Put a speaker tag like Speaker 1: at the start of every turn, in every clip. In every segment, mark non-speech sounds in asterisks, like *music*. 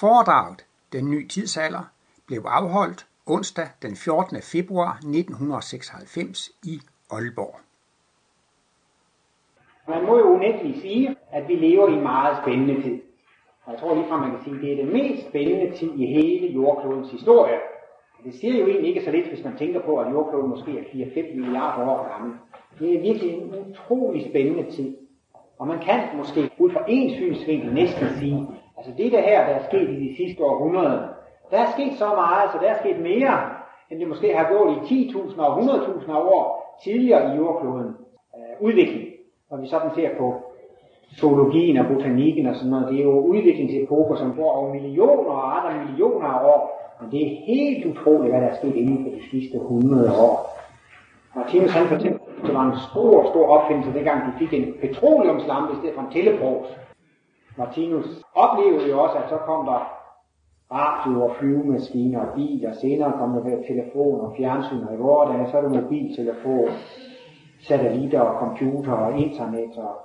Speaker 1: Foredraget Den nye tidsalder blev afholdt onsdag den 14. februar 1996 i Aalborg.
Speaker 2: Man må jo unægteligt sige, at vi lever i en meget spændende tid. Og jeg tror ligefrem, man kan sige, at det er den mest spændende tid i hele jordklodens historie. Det siger jo egentlig ikke så lidt, hvis man tænker på, at jordkloden måske er 4-5 milliarder år gammel. Det er virkelig en utrolig spændende tid. Og man kan måske ud fra en synsvinkel næsten sige, altså det der her, der er sket i de sidste århundreder, der er sket så meget, så der er sket mere, end det måske har gået i 10.000 og 100.000 år tidligere i jordkloden øh, udvikling. Når vi sådan ser på zoologien og botanikken og sådan noget, det er jo udviklingsepoker, som går over millioner og andre millioner af år. Men det er helt utroligt, hvad der er sket inden for de sidste 100 år. Martinus han fortæller, at det var en stor, stor opfindelse, dengang de fik en petroleumslampe i stedet for en telepros. Martinus oplevede jo også, at så kom der radio og flyvemaskiner og biler. Senere kom der telefon og fjernsyn, og i vore dage, så er det mobiltelefon, satellitter og computer og internet. Og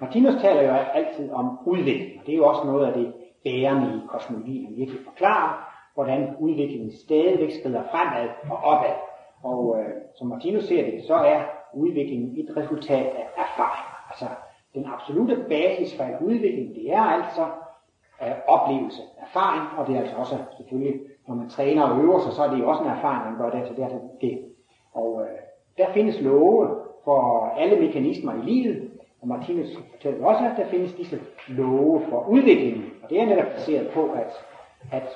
Speaker 2: Martinus taler jo altid om udvikling, og det er jo også noget af det bærende i kosmologien, at virkelig forklare, hvordan udviklingen stadigvæk skrider fremad og opad. Og øh, som Martinus ser det, så er udviklingen et resultat af erfaring. Altså den absolute basis for en udvikling, det er altså øh, oplevelse, erfaring, og det er altså også selvfølgelig, når man træner og øver sig, så er det jo også en erfaring, man gør det, så det er det. Og øh, der findes love for alle mekanismer i livet, og Martinus fortæller også, at der findes disse love for udviklingen. Og det er netop baseret på, at, at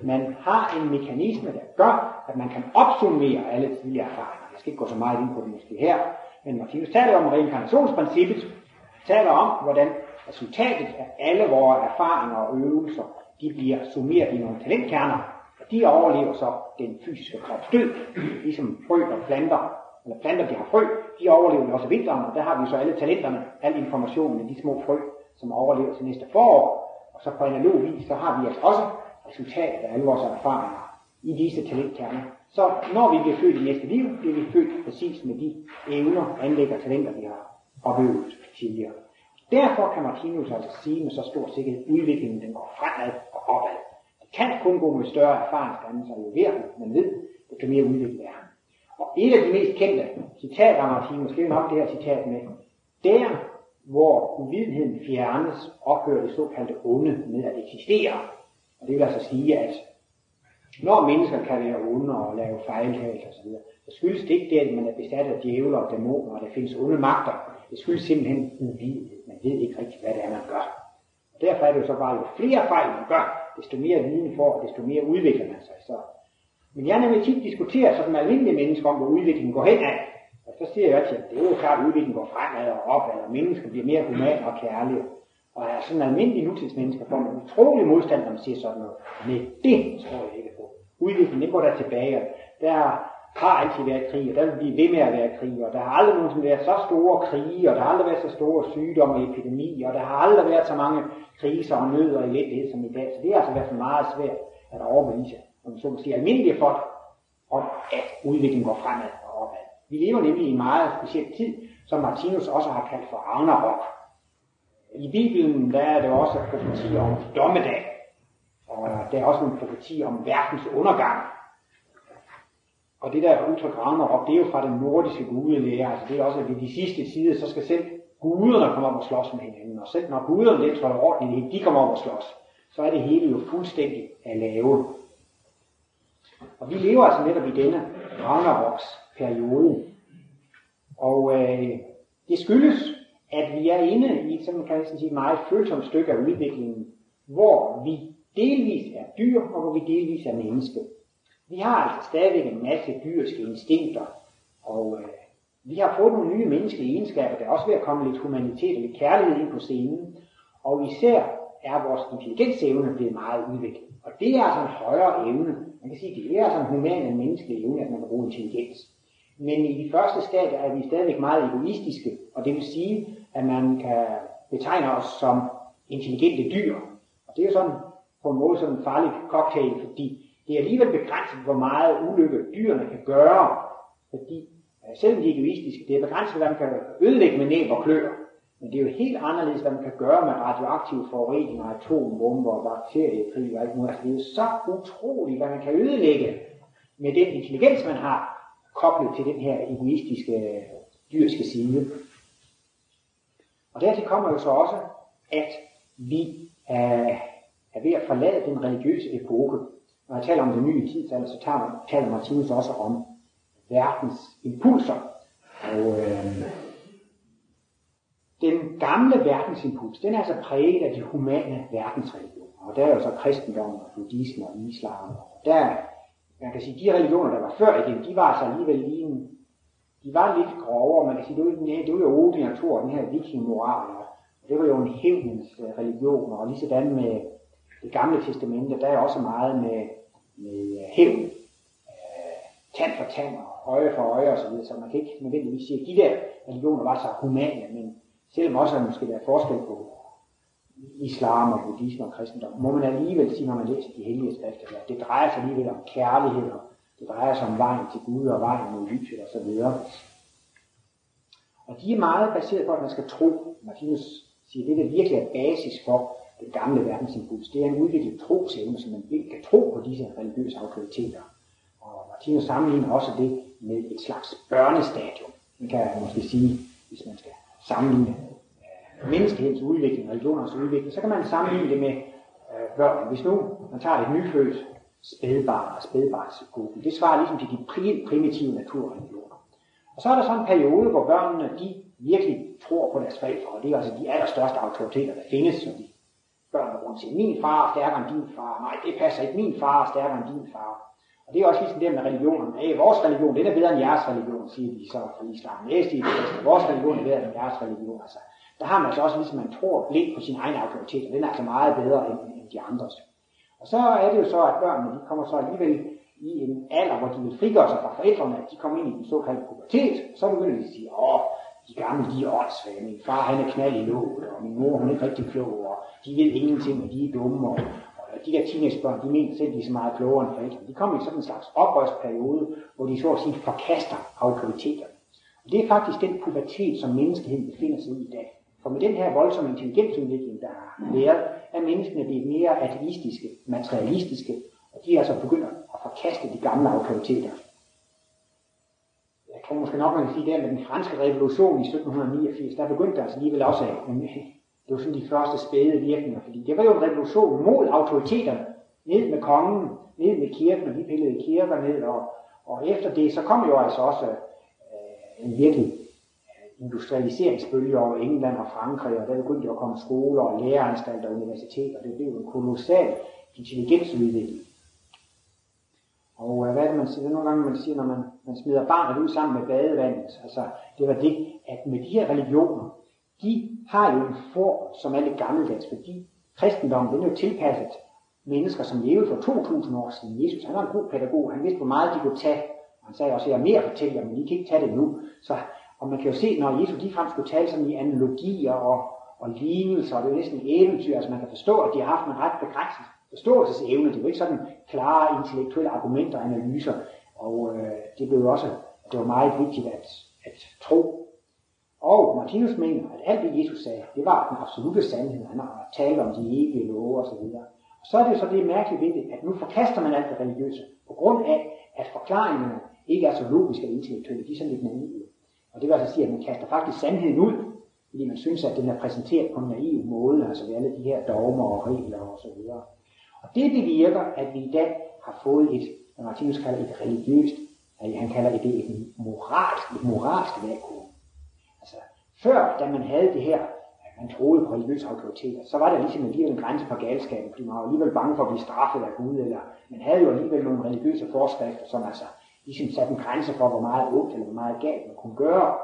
Speaker 2: man har en mekanisme, der gør, at man kan opsummere alle tidligere erfaringer. Jeg skal ikke gå så meget ind på det måske her, men Martinus taler om reinkarnationsprincippet, taler om, hvordan resultatet af alle vores erfaringer og øvelser, de bliver summeret i nogle talentkerner, og de overlever så den fysiske krops død, ligesom frø og planter, eller planter, de har frø, de overlever også vinteren, og der har vi så alle talenterne, al informationen af de små frø, som overlever til næste forår, og så på analog vis, så har vi altså også resultatet af alle vores erfaringer i disse talentkerner. Så når vi bliver født i næste liv, bliver vi født præcis med de evner, anlæg og talenter, vi har opøvet tidligere. Derfor kan Martinus altså sige med så stor sikkerhed, at udviklingen den går fremad og opad. Det kan kun gå med større erfaringsdannelser, jo mere man ved, desto mere udviklet er han. Og et af de mest kendte citater af Martinus, det er nok det her citat med, der hvor uvidenheden fjernes, ophører det såkaldte onde med at eksistere. Og det vil altså sige, at når mennesker kan være onde og lave fejltagelser osv., så skyldes det ikke det, at man er besat af djævler og dæmoner, og der findes onde magter. Det skyldes simpelthen uvidenhed. Man ved ikke rigtigt, hvad det er, man gør. Og derfor er det jo så bare, jo flere fejl man gør, desto mere viden får, og desto mere udvikler man sig. Så. Men jeg nemlig tit diskuterer sådan med almindelige mennesker om, hvor udviklingen går hen af. Og så siger jeg altid, at det er jo klart, at udviklingen går fremad og opad, og mennesker bliver mere humane og kærlige. Og er sådan almindelige nutidsmennesker får en utrolig modstand, når man siger sådan noget. Men det tror jeg ikke på. Udviklingen, det går der tilbage. Der har altid været krig, og der vil blive ved med at være krig, og der har aldrig nogensinde været så store krige, og der har aldrig været så store sygdomme og epidemier, og der har aldrig været så mange kriser og nød og elendighed som i dag. Så det har altså været meget svært at overbevise, om så må sige, almindelige folk, om at udviklingen går fremad og opad. Vi lever nemlig i en meget speciel tid, som Martinus også har kaldt for Ragnarok. I Bibelen der er der også profetier om dommedag, og der er også en profeti om verdens undergang. Og det der udtryk Ragnarok, det er jo fra den nordiske gudelære, altså det er også, at ved de sidste sider, så skal selv guderne komme op og slås med hinanden, og selv når guderne lidt holder ordentligt, i de kommer op og slås, så er det hele jo fuldstændig af lave. Og vi lever altså netop i denne Ragnaroks periode. Og øh, det skyldes, at vi er inde i et sådan, kan jeg sige, meget følsomt stykke af udviklingen, hvor vi delvis er dyr, og hvor vi delvis er mennesker. Vi har altså stadigvæk en masse dyriske instinkter, og øh, vi har fået nogle nye menneskelige egenskaber, der er også ved at komme lidt humanitet og lidt kærlighed ind på scenen, og især er vores intelligensevne blevet meget udviklet. Og det er altså en højere evne. Man kan sige, det er altså en human og menneskelig evne, at man kan bruge intelligens. Men i de første stadier er vi stadigvæk meget egoistiske, og det vil sige, at man kan betegne os som intelligente dyr. Og det er jo sådan på en måde sådan en farlig cocktail, fordi det er alligevel begrænset, hvor meget ulykke dyrene kan gøre, fordi øh, selvom de er egoistiske, det er begrænset, hvad man kan ødelægge med næb og klør. Men det er jo helt anderledes, hvad man kan gøre med radioaktive forureninger, atombomber, bakteriekrig og alt muligt. Altså, det er jo så utroligt, hvad man kan ødelægge med den intelligens, man har koblet til den her egoistiske, øh, dyriske side. Og dertil kommer jo så også, at vi er, er ved at forlade den religiøse epoke. Når jeg taler om det nye tidsalder, så taler, taler Martinus også om verdens impulser. Og øh, den gamle verdensimpuls, den er altså præget af de humane verdensreligioner. Og der er jo så kristendom og buddhisme og islam. Og der, man kan sige, de religioner, der var før igen, de var altså alligevel lige en, de var lidt grovere. Man kan sige, det var, det var jo Odin og Thor, den her vikingmoral. Og det var jo en hævnens øh, religion. Og lige sådan med det gamle testamente, der er også meget med, med øh, hævn. Øh, tand for tand og øje for øje osv. Så, videre. så man kan ikke nødvendigvis sige, at de der religioner var så humane, men selvom også der måske været forskel på islam og buddhisme og kristendom, må man alligevel sige, når man læser de hellige skrifter, at det drejer sig alligevel om kærlighed, og det drejer sig om vejen til Gud og vejen mod lyset og så videre. Og de er meget baseret på, at man skal tro. Martinus siger, at det der virkelig er basis for den gamle verdensimpuls, det er en udviklet trosevne, som man ikke kan tro på disse religiøse autoriteter. Og Martinus sammenligner også det med et slags børnestadium. Det kan jeg måske sige, hvis man skal sammenligne øh, menneskehedens udvikling, religionernes udvikling, så kan man sammenligne det med øh, børn. Hvis nu man tager et nyfødt spædbarn og spædbarnsgruppen, det svarer ligesom til de primitive naturreligioner. Og så er der sådan en periode, hvor børnene de virkelig tror på deres forældre, og det er altså de allerstørste autoriteter, der findes, som de grund til. Min far er stærkere end din far. Nej, det passer ikke. Min far er stærkere end din far. Og det er også ligesom det med religionen. Hey, vores religion, den er bedre end jeres religion, siger de så fra islam. Næste i det altså, vores religion er bedre end jeres religion. Altså, der har man altså også, ligesom man tror blik på sin egen autoritet, og den er altså meget bedre end, end de andres. Og så er det jo så, at børnene, de kommer så alligevel i en alder, hvor de vil frigøre sig fra forældrene, de kommer ind i den såkaldte pubertet, så begynder de at sige, åh, de gamle, de er åndssvage, min far han er knald i låget, og min mor hun er ikke rigtig klog, og de ved ingenting, og de er dumme, og de der teenagebørn, de mener selv, de er så meget klogere end forældrene. De kommer i sådan en slags oprørsperiode, hvor de så at sige forkaster autoriteterne. Og det er faktisk den pubertet, som menneskeheden befinder sig i i dag. For med den her voldsomme intelligensudvikling, der har været, er menneskene blevet mere ateistiske, materialistiske, og de er altså begyndt at forkaste de gamle autoriteter. Jeg tror måske nok, man kan sige, der med den franske revolution i 1789, der begyndte der altså alligevel også det var sådan de første spæde virkninger, fordi det var jo en revolution mod autoriteterne. Ned med kongen, ned med kirken, og de pillede kirker ned, og, og efter det, så kom jo altså også øh, en virkelig øh, industrialiseringsbølge over England og Frankrig, og der begyndte jo at komme skoler og læreranstalter og universiteter, det blev en kolossal intelligensudvikling. Og øh, hvad er det, man siger? Det er nogle gange, man siger, når man, man smider barnet ud sammen med badevandet. Altså, det var det, at med de her religioner, de har jo en form, som er lidt gammeldags, fordi kristendommen den er jo tilpasset mennesker, som levede for 2000 år siden. Jesus han var en god pædagog, han vidste, hvor meget de kunne tage. Han sagde også, at jeg er mere at fortælle jer, men I kan ikke tage det nu. Så, og man kan jo se, når Jesus ligefrem skulle tale sådan i analogier og, og lignelser, og det er jo næsten eventyr, altså man kan forstå, at de har haft en ret begrænset forståelsesevne. Det er jo ikke sådan klare intellektuelle argumenter og analyser. Og øh, det blev også, det var meget vigtigt at, at tro og Martinus mener, at alt det Jesus sagde, det var den absolute sandhed. Han har talt om de evige love osv. Og så er det jo så det mærkelige ved det, at nu forkaster man alt det religiøse, på grund af, at forklaringerne ikke er så logiske og intellektuelle, de er sådan lidt naive. Og det vil altså sige, at man kaster faktisk sandheden ud, fordi man synes, at den er præsenteret på en naiv måde, altså ved alle de her dogmer og regler og så videre. Og det bevirker, at vi i dag har fået et, hvad Martinus kalder et religiøst, han kalder det et moralsk, et moralsk vakuum. Altså, før, da man havde det her, man troede på religiøse autoriteter, så var der ligesom alligevel en grænse for galskaben, fordi man var alligevel bange for at blive straffet af Gud, eller man havde jo alligevel nogle religiøse forskrifter, som altså ligesom satte en grænse for, hvor meget ondt eller hvor meget galt man kunne gøre.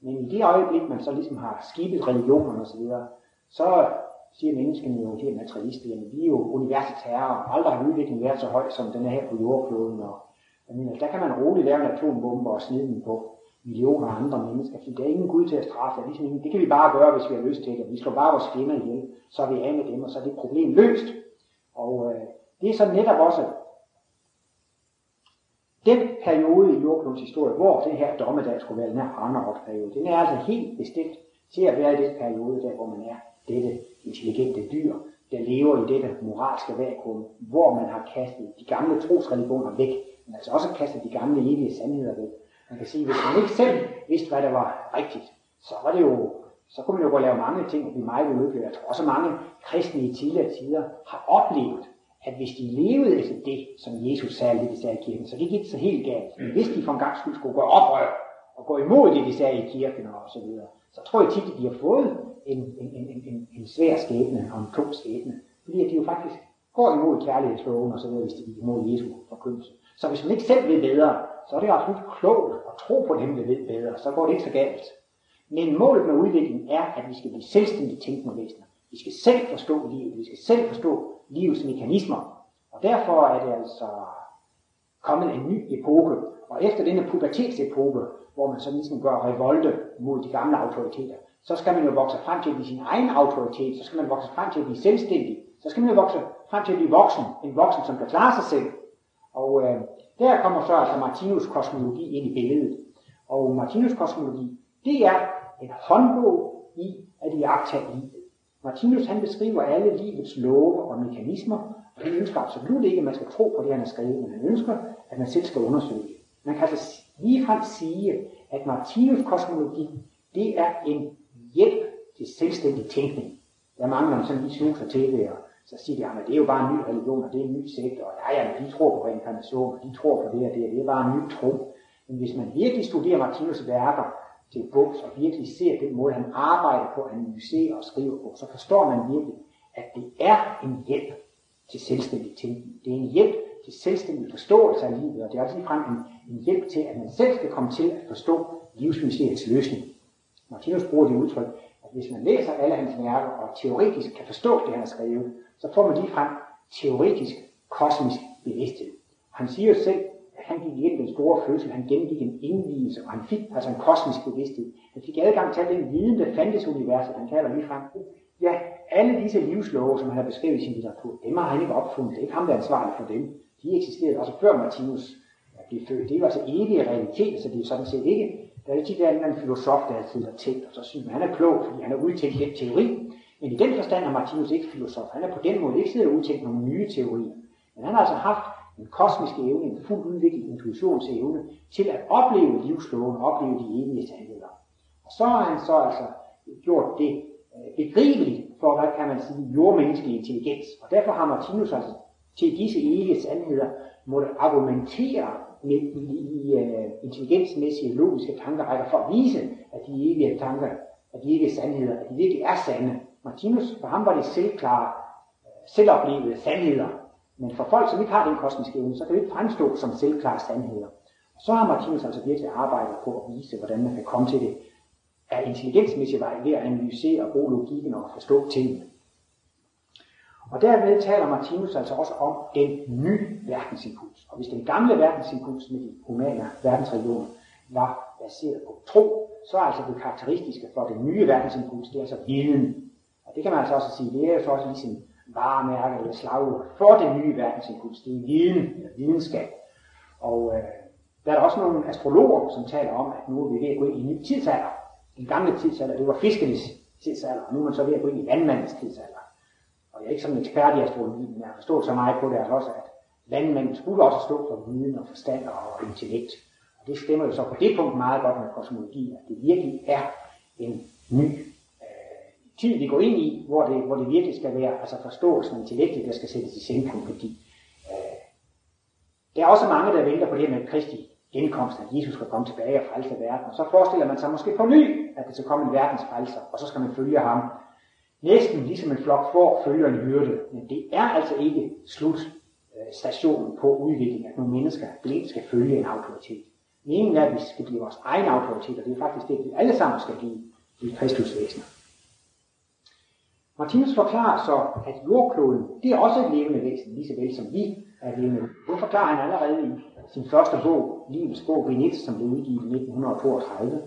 Speaker 2: Men i det øjeblik, man så ligesom har skibet religionerne osv., så, så siger menneskene jo, de er materialister, jamen vi er jo universets herrer, og aldrig har udviklingen været så høj, som den er her på jordkloden, og jeg mener, der kan man roligt lave en atombombe og snide den på millioner af andre mennesker, fordi der er ingen Gud til at straffe. Ligesom, det kan vi bare gøre, hvis vi har lyst til det. Vi slår bare vores fjender ihjel, så er vi af med dem, og så er det problem løst. Og øh, det er så netop også den periode i jordklodens historie, hvor det her dommedag skulle være den her Ragnarok-periode, den er altså helt bestemt til at være i den periode der, hvor man er dette intelligente dyr, der lever i dette moralske vakuum, hvor man har kastet de gamle trosreligioner væk, men altså også kastet de gamle evige sandheder væk. Man kan sige, hvis man ikke selv vidste, hvad der var rigtigt, så var det jo så kunne man jo gå og lave mange ting og blive meget ulykkelig. Jeg tror også, mange kristne i tidligere tider har oplevet, at hvis de levede efter det, som Jesus sagde lidt sagde i kirken, så det gik så helt galt. Men hvis de for en gang skulle, skulle gå oprør og gå imod det, de sagde i kirken og så videre, så tror jeg tit, at de har fået en, en, en, en, en svær skæbne og en tung skæbne. Fordi at de jo faktisk går imod kærlighedsloven og så videre, hvis de gik imod Jesu forkyndelse. Så hvis man ikke selv ved bedre, så er det absolut klogt tro på dem, der ved bedre. Så går det ikke så galt. Men målet med udviklingen er, at vi skal blive selvstændigt tænkende væsener. Vi skal selv forstå livet. Vi skal selv forstå livets mekanismer. Og derfor er det altså kommet en ny epoke. Og efter denne pubertetsepoke, hvor man så ligesom gør revolte mod de gamle autoriteter, så skal man jo vokse frem til at blive sin egen autoritet, så skal man vokse frem til at blive selvstændig, så skal man jo vokse frem til at blive voksen, en voksen, som kan klare sig selv. Og øh, der kommer så altså Martinus kosmologi ind i billedet. Og Martinus kosmologi, det er en håndbog i at iagtage livet. Martinus han beskriver alle livets love og mekanismer, og han ønsker absolut ikke, at man skal tro på det, han har skrevet, men han ønsker, at man selv skal undersøge det. Man kan altså ligefrem sige, at Martinus kosmologi, det er en hjælp til selvstændig tænkning. Der mangler man sådan lige snuser til det, og så siger de, at det er jo bare en ny religion, og det er en ny sekt, og ja, ja, de tror på reinkarnation, og de tror på det og det, og det er bare en ny tro. Men hvis man virkelig studerer Martinus' værker til bunds, og virkelig ser den måde, han arbejder på, analyserer og skriver på, så forstår man virkelig, at det er en hjælp til selvstændig tænkning. Det er en hjælp til selvstændig forståelse af livet, og det er også ligefrem en, en hjælp til, at man selv skal komme til at forstå livsmysteriets løsning. Martinus bruger det udtryk, hvis man læser alle hans værker og teoretisk kan forstå det, han har skrevet, så får man ligefrem teoretisk kosmisk bevidsthed. Han siger jo selv, at han gik igennem den store fødsel, han gennemgik en indvielse, og han fik altså en kosmisk bevidsthed. Han fik adgang til den viden, der fandtes i universet, han kalder ligefrem. Ja, alle disse livslove, som han har beskrevet i sin litteratur, dem har han ikke opfundet. Det er ikke ham, der er ansvarlig for dem. De eksisterede også før Martinus blev født. Det er jo altså evige realiteter, så det er sådan set ikke der er tit en anden filosof, der altid har tænkt, og så synes man, han er klog, fordi han har udtænkt den teori. Men i den forstand er Martinus ikke filosof. Han er på den måde ikke siddet og udtænkt nogle nye teorier. Men han har altså haft en kosmisk evne, en fuldt udviklet intuitionsevne, til at opleve livsloven, opleve de evige sandheder. Og så har han så altså gjort det øh, begribeligt for, hvad kan man sige, jordmenneskelig intelligens. Og derfor har Martinus altså til disse evige sandheder måtte argumentere med i, i uh, intelligensmæssige logiske tankerækker for at vise, at de ikke er tanker, at de evige sandheder, at de virkelig er sande. Martinus, for ham var det selvklare, øh, selvoplevede sandheder. Men for folk, som ikke har den kosmiske evne, så kan det ikke fremstå som selvklare sandheder. Og så har Martinus altså virkelig arbejdet på at vise, hvordan man kan komme til det af intelligensmæssig vej ved at analysere og bruge logikken og forstå tingene. Og derved taler Martinus altså også om den nye verdensimpuls. Og hvis den gamle verdensimpuls med de humane verdensregioner var baseret på tro, så er altså det karakteristiske for den nye verdensimpuls, det er altså viden. Og det kan man altså også sige, det er jo så også ligesom varemærke eller slagord for den nye verdensimpuls. Det er viden, eller videnskab. Og øh, der er der også nogle astrologer, som taler om, at nu er vi ved at gå ind i en ny tidsalder. Den gamle tidsalder, det var fiskernes tidsalder, og nu er man så ved at gå ind i vandmandens tidsalder og jeg er ikke sådan en ekspert i astrologi, men jeg har forstået så meget på det altså også, at landmanden skulle også stå for viden og forstand og intellekt. Og det stemmer jo så på det punkt meget godt med kosmologi, at det virkelig er en ny øh, tid, vi går ind i, hvor det, hvor det virkelig skal være altså forståelsen og intellektet, der skal sættes i centrum, fordi øh, der er også mange, der venter på det her med Kristi genkomst, at Jesus skal komme tilbage og frelse verden. Og så forestiller man sig måske på ny, at det skal komme en verdens frelser, og så skal man følge ham Næsten ligesom en flok får følger en hyrde, men det er altså ikke slutstationen på udviklingen, at nogle mennesker blindt skal følge en autoritet. Meningen er, at vi skal blive vores egen autoritet, og det er faktisk det, vi alle sammen skal blive i Kristusvæsener. Martinus forklarer så, at jordkloden, det er også et levende væsen, lige så vel som vi er levende. Det forklarer han allerede i sin første bog, Livets bog, Benit, som blev udgivet i 1932.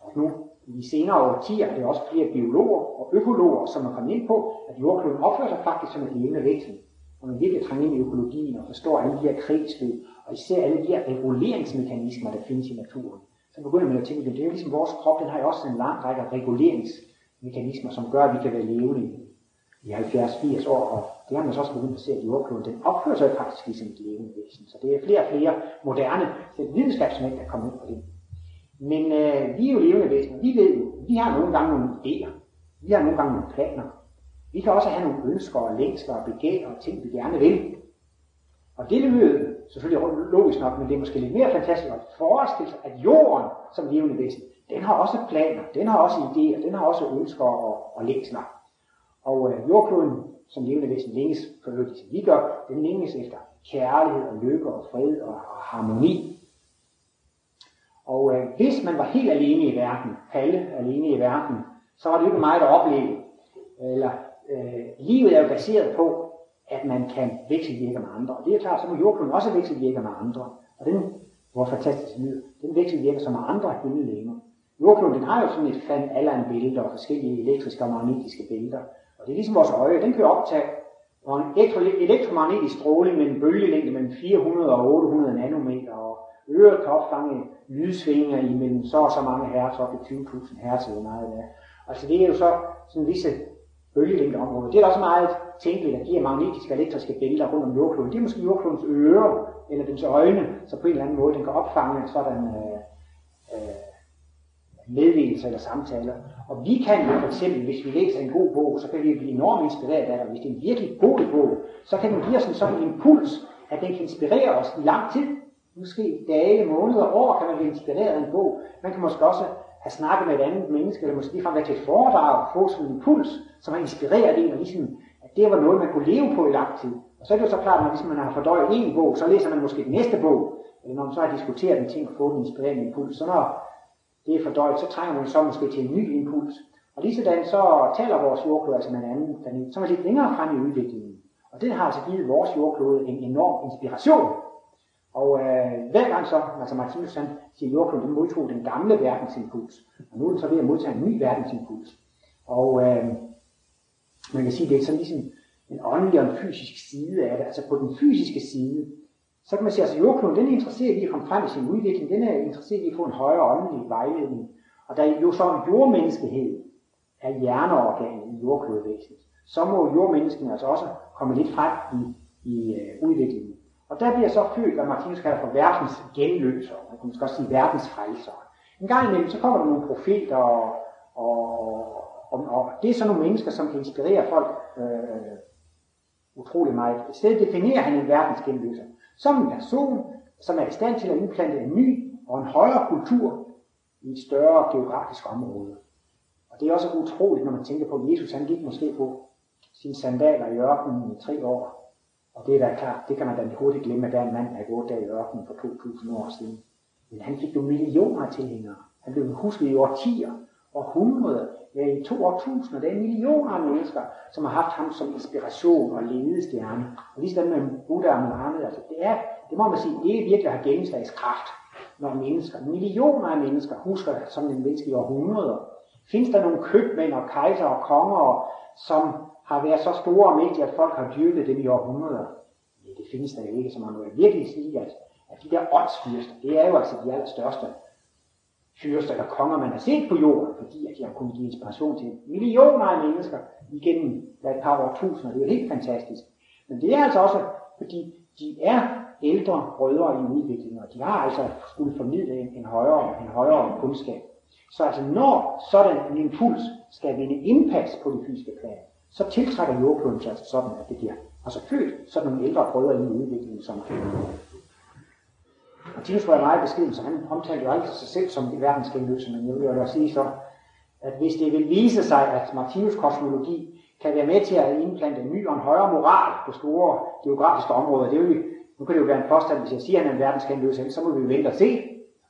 Speaker 2: Og nu i de senere årtier er det også flere biologer og økologer, som er kommet ind på, at jordkloden opfører sig faktisk som et levende væsen. Når man virkelig trænger ind i økologien og forstår alle de her kredsløb, og især alle de her reguleringsmekanismer, der findes i naturen, så begynder man at tænke, at det er ligesom vores krop, den har jo også en lang række reguleringsmekanismer, som gør, at vi kan være levende i 70-80 år, og det har man så også begyndt at se, at jordkloden, den opfører sig faktisk ligesom et levende væsen. Så det er flere og flere moderne videnskabsmænd, der kommer ind på det. Men øh, vi er jo levende. Vi ved jo, vi har nogle gange nogle idéer. Vi har nogle gange nogle planer. Vi kan også have nogle ønsker og længsler og begær og ting, vi gerne vil. Og det lyder selvfølgelig logisk nok, men det er måske lidt mere fantastisk at forestille sig, at jorden som levende væsen, den har også planer, den har også idéer, den har også ønsker og, og længsler. Og øh, jordkloden som levende væsen længes for øvrigt, som vi gør, den længes efter kærlighed og lykke og fred og, og harmoni. Og øh, hvis man var helt alene i verden, alle alene i verden, så var det jo ikke meget at opleve. Eller øh, livet er jo baseret på, at man kan vekselvirke med andre. Og det er klart, så må jordkloden også vekselvirke med andre. Og den, hvor fantastisk lyd, den vekselvirker som andre himmellegemer. Jordkloden den har jo sådan et fan allan billeder og forskellige elektriske og magnetiske billeder. Og det er ligesom vores øje, den kan jo optage og en elektromagnetisk stråling med en bølgelængde mellem 400 og 800 nanometer, og øret kan opfange lydsvinger imellem så og så mange hertz, op i 20.000 hertz eller meget af. Altså det er jo så sådan visse bølgelængdeområder. Det er også meget tænkeligt, at de her magnetiske elektriske bælter rundt om jordkloden, det er måske jordklodens ører, eller dens øjne, så på en eller anden måde den kan opfange sådan øh, øh, meddelelser eller samtaler. Og vi kan jo for eksempel, hvis vi læser en god bog, så kan vi blive enormt inspireret af det. Hvis det er en virkelig god bog, så kan den give os en sådan impuls, at den kan inspirere os i lang tid. Måske dage, måneder, år kan man blive inspireret af en bog. Man kan måske også have snakket med et andet menneske, eller måske ligefrem være til et foredrag og få sådan en impuls, som har inspireret en, og ligesom, at det var noget, man kunne leve på i lang tid. Og så er det jo så klart, at hvis ligesom man har fordøjet en bog, så læser man måske den næste bog, eller når man så har diskuteret en ting og fået en inspirerende impuls. Så når det er fordøjet, så trænger man så måske til en ny impuls. Og lige sådan så taler vores jordklode altså med en anden planet, som er lidt længere frem i udviklingen. Og det har altså givet vores jordklode en enorm inspiration. Og øh, hver gang så, altså Martinus han siger, at jordkloden den modtog den gamle verdensimpuls. Og nu er den så ved at modtage en ny verdensimpuls. Og øh, man kan sige, det er sådan ligesom en åndelig og en fysisk side af det. Altså på den fysiske side, så kan man sige, at altså jordkloden den er interesseret i at komme frem i sin udvikling, den er interesseret i at få en højere åndelig vejledning. Og der er jo så en jordmenneskehed af hjerneorganet i jordklodvæsenet. så må jordmenneskene altså også komme lidt frem i, i øh, udviklingen. Og der bliver så født, hvad Martinus kalder for verdens genløser, man kan måske også sige verdens frelser. En gang imellem, så kommer der nogle profeter, og, og, og, og det er så nogle mennesker, som kan inspirere folk øh, utrolig meget. I stedet definerer han en verdens genløser som en person, som er i stand til at indplante en ny og en højere kultur i et større geografisk område. Og det er også utroligt, når man tænker på, at Jesus han gik måske på sine sandaler i ørkenen i tre år. Og det er da klart, det kan man da hurtigt glemme, at der er en mand, der har gået der i ørkenen for 2000 år siden. Men han fik jo millioner af tilhængere. Han blev husket i årtier, hundrede, ja i to årtusinder, der er millioner af mennesker, som har haft ham som inspiration og ledestjerne. Og lige sådan med Buddha og Mohammed, altså det er, det må man sige, det er virkelig har gennemslagskraft, når mennesker, millioner af mennesker husker som en menneske i århundreder. Findes der nogle købmænd og kejser og konger, som har været så store og mægtige, at folk har dyrket dem i århundreder? Ja, det findes der jo ikke, som man må virkelig sige, at, at de der åndsfyrster, det er jo altså de allerstørste fyrster eller konger, man har set på jorden, fordi at de har kunnet give inspiration til millioner af mennesker igennem et par årtusinder. Det er jo helt fantastisk. Men det er altså også, fordi de er ældre brødre i udviklingen, og de har altså skulle formidle en, en, højere, en højere kundskab. Så altså når sådan en impuls skal vinde indpas på det fysiske plan, så tiltrækker jordkloden sig sådan, at det bliver altså født sådan nogle ældre brødre i udviklingen, som kan Martinus var meget beskeden, så han omtalte jo aldrig sig selv som i verdensgenløse, men jeg vil jo da sige så, at hvis det vil vise sig, at Martinus kosmologi kan være med til at indplante en ny og en højere moral på store geografiske områder, det vil, nu kan det jo være en påstand, hvis jeg siger, at han er en verdensgenløse, så må vi vente og se,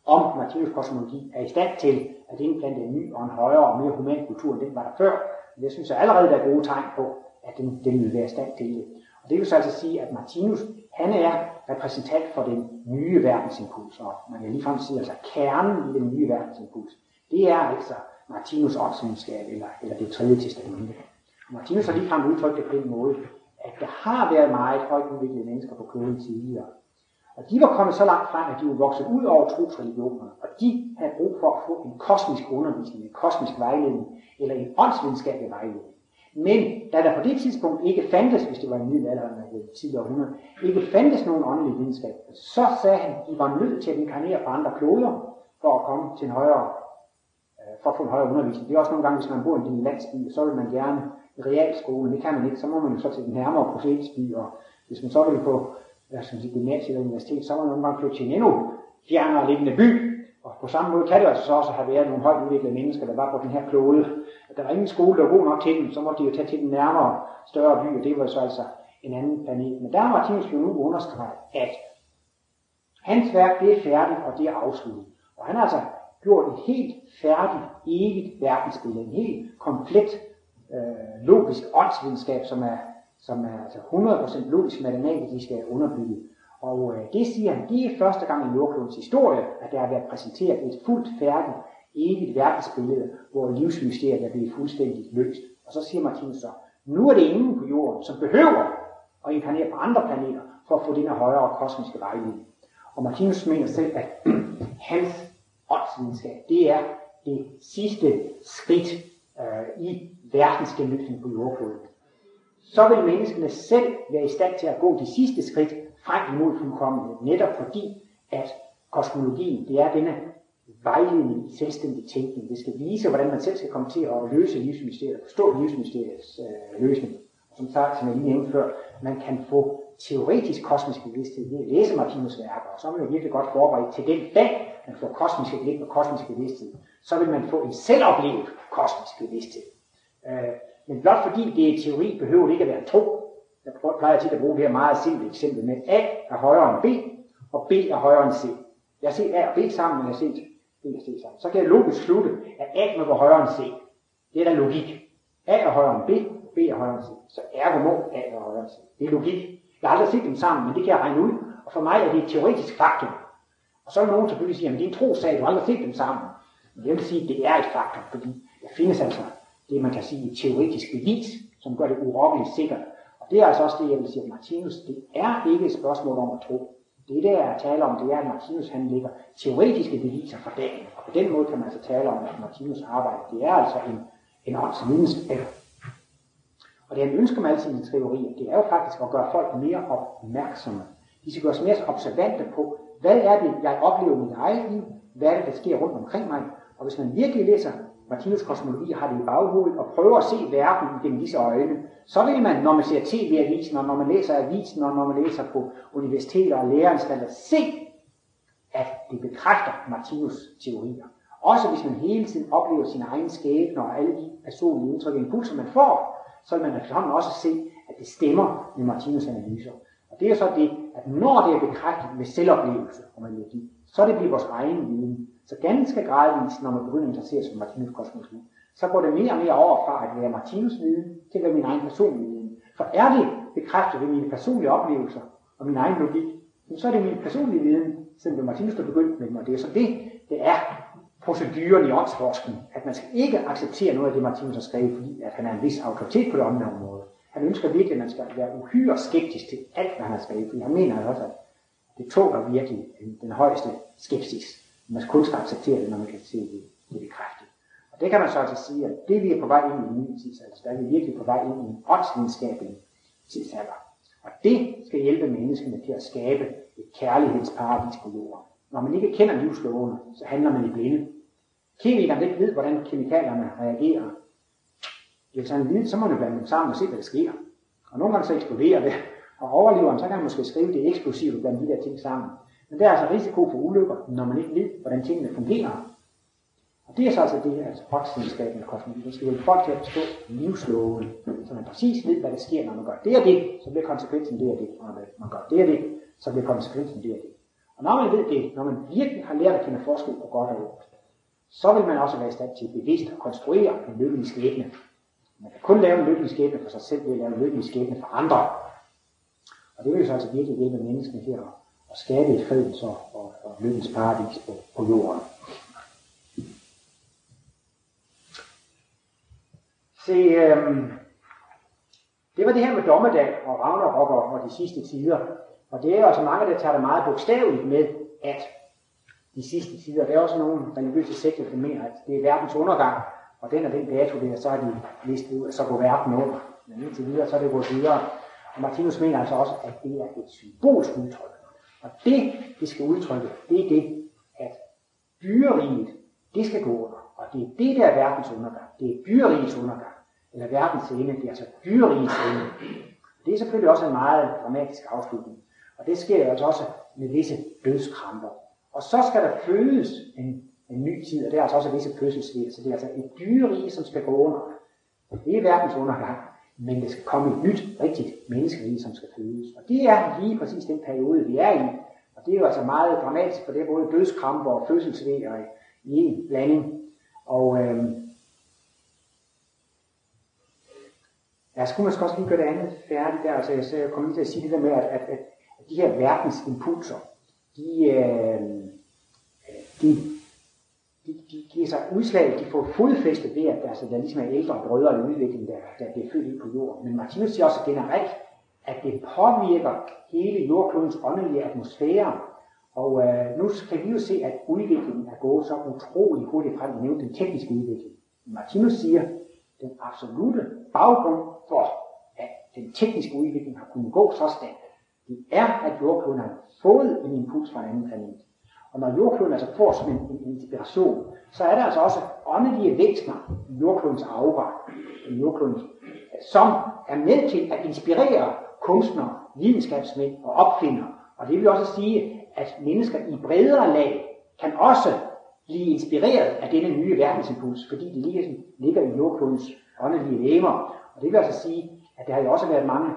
Speaker 2: om Martinus kosmologi er i stand til at indplante en ny og en højere og mere human kultur, end den var der før. Jeg synes at allerede, der er gode tegn på, at den, den vil være i stand til det. Og det vil så altså sige, at Martinus, han er repræsentant for den nye verdensimpuls, og man kan ligefrem sige, altså kernen i den nye verdensimpuls, det er altså Martinus åndsvidenskab, eller, eller det tredje testamente. Martinus har ligefrem udtrykt det på den måde, at der har været meget højt udviklede mennesker på kloden tidligere. Og de var kommet så langt frem, at de var vokset ud over trosreligionerne, og de havde brug for at få en kosmisk undervisning, en kosmisk vejledning, eller en åndsvidenskabelig vejledning. Men da der på det tidspunkt ikke fandtes, hvis det var en middelalderen eller tidligere århundrede, ikke fandtes nogen åndelig videnskab, så sagde han, at de var nødt til at inkarnere på andre kloder for at komme til en højere, øh, for at få en højere undervisning. Det er også nogle gange, hvis man bor i en lille landsby, så vil man gerne i realskolen. Det kan man ikke, så må man jo så til den nærmere profetsby, og hvis man så vil på hvad skal man sige, gymnasiet eller universitet, så må man nogle gange flytte til en endnu fjernere liggende by, og på samme måde kan det altså så også have været nogle højt udviklede mennesker, der var på den her klode. At der var ingen skole, der var god nok til dem, så måtte de jo tage til den nærmere større by, og det var så altså en anden planet. Men der har Martinus jo nu understreget, at hans værk det er færdigt, og det er afsluttet. Og han har altså gjort et helt færdigt, evigt verdensbillede, en helt komplet øh, logisk åndsvidenskab, som er, som er altså 100% logisk matematisk underbygget. Og øh, det siger han, det er første gang i jordklodens historie, at der har været præsenteret et fuldt færdigt, evigt verdensbillede, hvor livsmysteriet er blevet fuldstændig løst. Og så siger Martinus så, nu er det ingen på jorden, som behøver at inkarnere på andre planeter, for at få den her højere kosmiske vejledning. Og Martinus mener selv, at *clears throat* hans åndsvidenskab, det er det sidste skridt øh, i verdensgenlytning på jordkloden. Så vil menneskene selv være i stand til at gå de sidste skridt frem imod fuldkommenhed, netop fordi, at kosmologien, det er denne vejledning i selvstændig tænkning. Det skal vise, hvordan man selv skal komme til at løse livsmysteriet, forstå livsmysteriets øh, løsning. Og som sagt, som jeg lige nævnte før, man kan få teoretisk kosmisk bevidsthed ved at læse Martinus værker, og så er man virkelig godt forberedt til den dag, man får kosmisk blik og kosmisk bevidsthed, så vil man få en selvoplevet kosmisk bevidsthed. Øh, men blot fordi det er teori, behøver det ikke at være tro. Jeg plejer tit at bruge det her meget simple eksempel med, A er højere end B, og B er højere end C. Jeg har set A og B sammen, og jeg har set B og C sammen. Så kan jeg logisk slutte, at A må være højere end C. Det er da logik. A er højere end B, og B er højere end C. Så ergo må A er højere end C. Det er logik. Jeg har aldrig set dem sammen, men det kan jeg regne ud. Og for mig er det et teoretisk faktum. Og så er nogen selvfølgelig sige, at det er en trosag, du har aldrig set dem sammen. Men jeg vil sige, at det er et faktum, fordi der findes altså det, man kan sige, teoretisk bevis, som gør det urokkeligt sikkert. Og det er altså også det, jeg vil sige, at Martinus, det er ikke et spørgsmål om at tro. Det der er tale om, det er, at Martinus han lægger teoretiske beviser for dagen. Og på den måde kan man altså tale om, at Martinus arbejde, det er altså en, en åndsvidenskab. Og det han ønsker med alle sine teorier, det er jo faktisk at gøre folk mere opmærksomme. De skal gøres mere observante på, hvad er det, jeg oplever i mit eget liv, hvad er det, der sker rundt omkring mig. Og hvis man virkelig læser Martinus kosmologi har det i baghovedet og prøver at se verden gennem disse øjne, så vil man, når man ser tv-avisen, og når man læser avisen, og når man læser på universiteter og læreanstalter, se, at det bekræfter Martinus teorier. Også hvis man hele tiden oplever sin egen skæbne og alle de personlige indtryk og impulser, man får, så vil man efterhånden også se, at det stemmer med Martinus analyser. Og det er så det, at når det er bekræftet med selvoplevelse og med så er det bliver vores egen viden. Så ganske gradvist, når man begynder at interessere sig for Martinus kosmologi, så går det mere og mere over fra at være Martinus viden til at være min egen personlige viden. For er det bekræftet ved mine personlige oplevelser og min egen logik, så er det min personlige viden, selvom Martinus der begyndte med mig. Det er så det, det er proceduren i åndsforskning, at man skal ikke acceptere noget af det, Martinus har skrevet, fordi at han er en vis autoritet på det område. Han ønsker virkelig, at man skal være uhyre skeptisk til alt, hvad han har skrevet, fordi han mener også, at det tåler virkelig den højeste skepsis. Man kun skal acceptere det, når man kan se det, det bekræftet. Og det kan man så altså sige, at det vi er på vej ind i en ny tidsalder, der er vi virkelig på vej ind i en åndsvidenskabelig tidsalder. Og det skal hjælpe menneskene til at skabe et kærlighedsparadis på jorden. Når man ikke kender livslovene, så handler man i blinde. Kemikeren ikke ved, hvordan kemikalierne reagerer. Hvis han vil, så må man blande dem sammen og se, hvad der sker. Og nogle gange så eksploderer det. Og overleveren, så kan man måske skrive det eksplosivt blandt de der ting sammen. Men der er altså risiko for ulykker, når man ikke ved, hvordan tingene fungerer. Og det er så altså det her altså åndsvidenskaben og kosmologi. Det skal hjælpe folk til at forstå livsloven, så man præcis ved, hvad der sker, når man gør det og det, så bliver konsekvensen det og det. Og når man gør det og det, så bliver konsekvensen det og det. Og når man ved det, når man virkelig har lært at kende forskel på godt og ondt, så vil man også være i stand til bevidst at konstruere en lykkelig skæbne. Man kan kun lave en lykkelig skæbne for sig selv ved at lave en lykkelig skæbne for andre. Og det vil så altså virkelig hjælpe menneskene her og skabe et fredens og, og, og lykkens paradis på, på jorden. Se, øhm, det var det her med dommedag og Ragnarok og, og de sidste tider. Og det er også altså mange, der tager det meget bogstaveligt med, at de sidste tider, der er også nogle religiøse sekter, der mener, at det er verdens undergang, og den og den dato der, så har de listet ud, at så går verden under. Men indtil videre, så er det gået videre. Og Martinus mener altså også, at det er et symbolsk udtryk. Og det, det skal udtrykke, det er det, at dyreriget, det skal gå under. Og det er det, der er verdens undergang. Det er dyrerigets undergang. Eller verdens ende, det er altså dyrerigets ende. Det er selvfølgelig også en meget dramatisk afslutning. Og det sker altså også med visse dødskramper. Og så skal der fødes en, en ny tid, og det er altså også visse fødselsved. Så det er altså et dyrerige, som skal gå under. Det er verdens undergang, men det skal komme et nyt, rigtigt menneskerige, som skal fødes. Og det er lige præcis den periode, vi er i. Og det er jo altså meget dramatisk, for det er både dødskramper og fødselsvejer i en blanding. Og øhm, Ja, så kunne man også lige gøre det andet færdigt der. Altså, jeg, så jeg kommer lige til at sige det der med, at, at, at de her verdensimpulser, de, øh, de, de, giver sig altså, udslag, de får fodfæste ved, at der, altså, der ligesom er ældre brødre eller udvikling, der, der bliver født ind på jorden. Men Martinus siger også generelt, at det påvirker hele jordklodens åndelige atmosfære. Og øh, nu kan vi jo se, at udviklingen er gået så utrolig hurtigt frem. Vi nævnte den tekniske udvikling. Martinus siger, den absolute baggrund for, at den tekniske udvikling har kunnet gå så stærkt, det er, at jordkloden har fået en impuls fra en anden planet. Og når jordkloden altså får som en, en inspiration, så er der altså også åndelige væsener i jordklodens aura, i jordklodens, som er med til at inspirere kunstnere, videnskabsmænd og opfindere. Og det vil også sige, at mennesker i bredere lag kan også blive inspireret af denne nye verdensimpuls, fordi det ligger, ligger i jordklodens åndelige lemmer. Og det vil altså sige, at der har jo også været mange,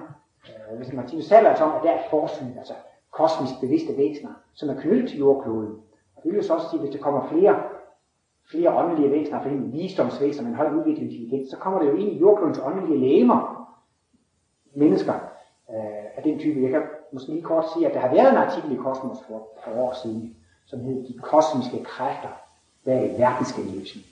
Speaker 2: øh, hvis man taler altså om, at der er forskning, altså kosmisk bevidste væsener, som er knyttet til jordkloden. Og det vil så også sige, at hvis der kommer flere, flere åndelige væsener, for eksempel visdomsvæsener med en høj udviklet intelligens, så kommer det jo ind i jordklodens åndelige lemmer, mennesker øh, af den type. Jeg kan måske lige kort sige, at der har været en artikel i Kosmos for et par år siden, som hedder De kosmiske kræfter bag verdensgenløsningen.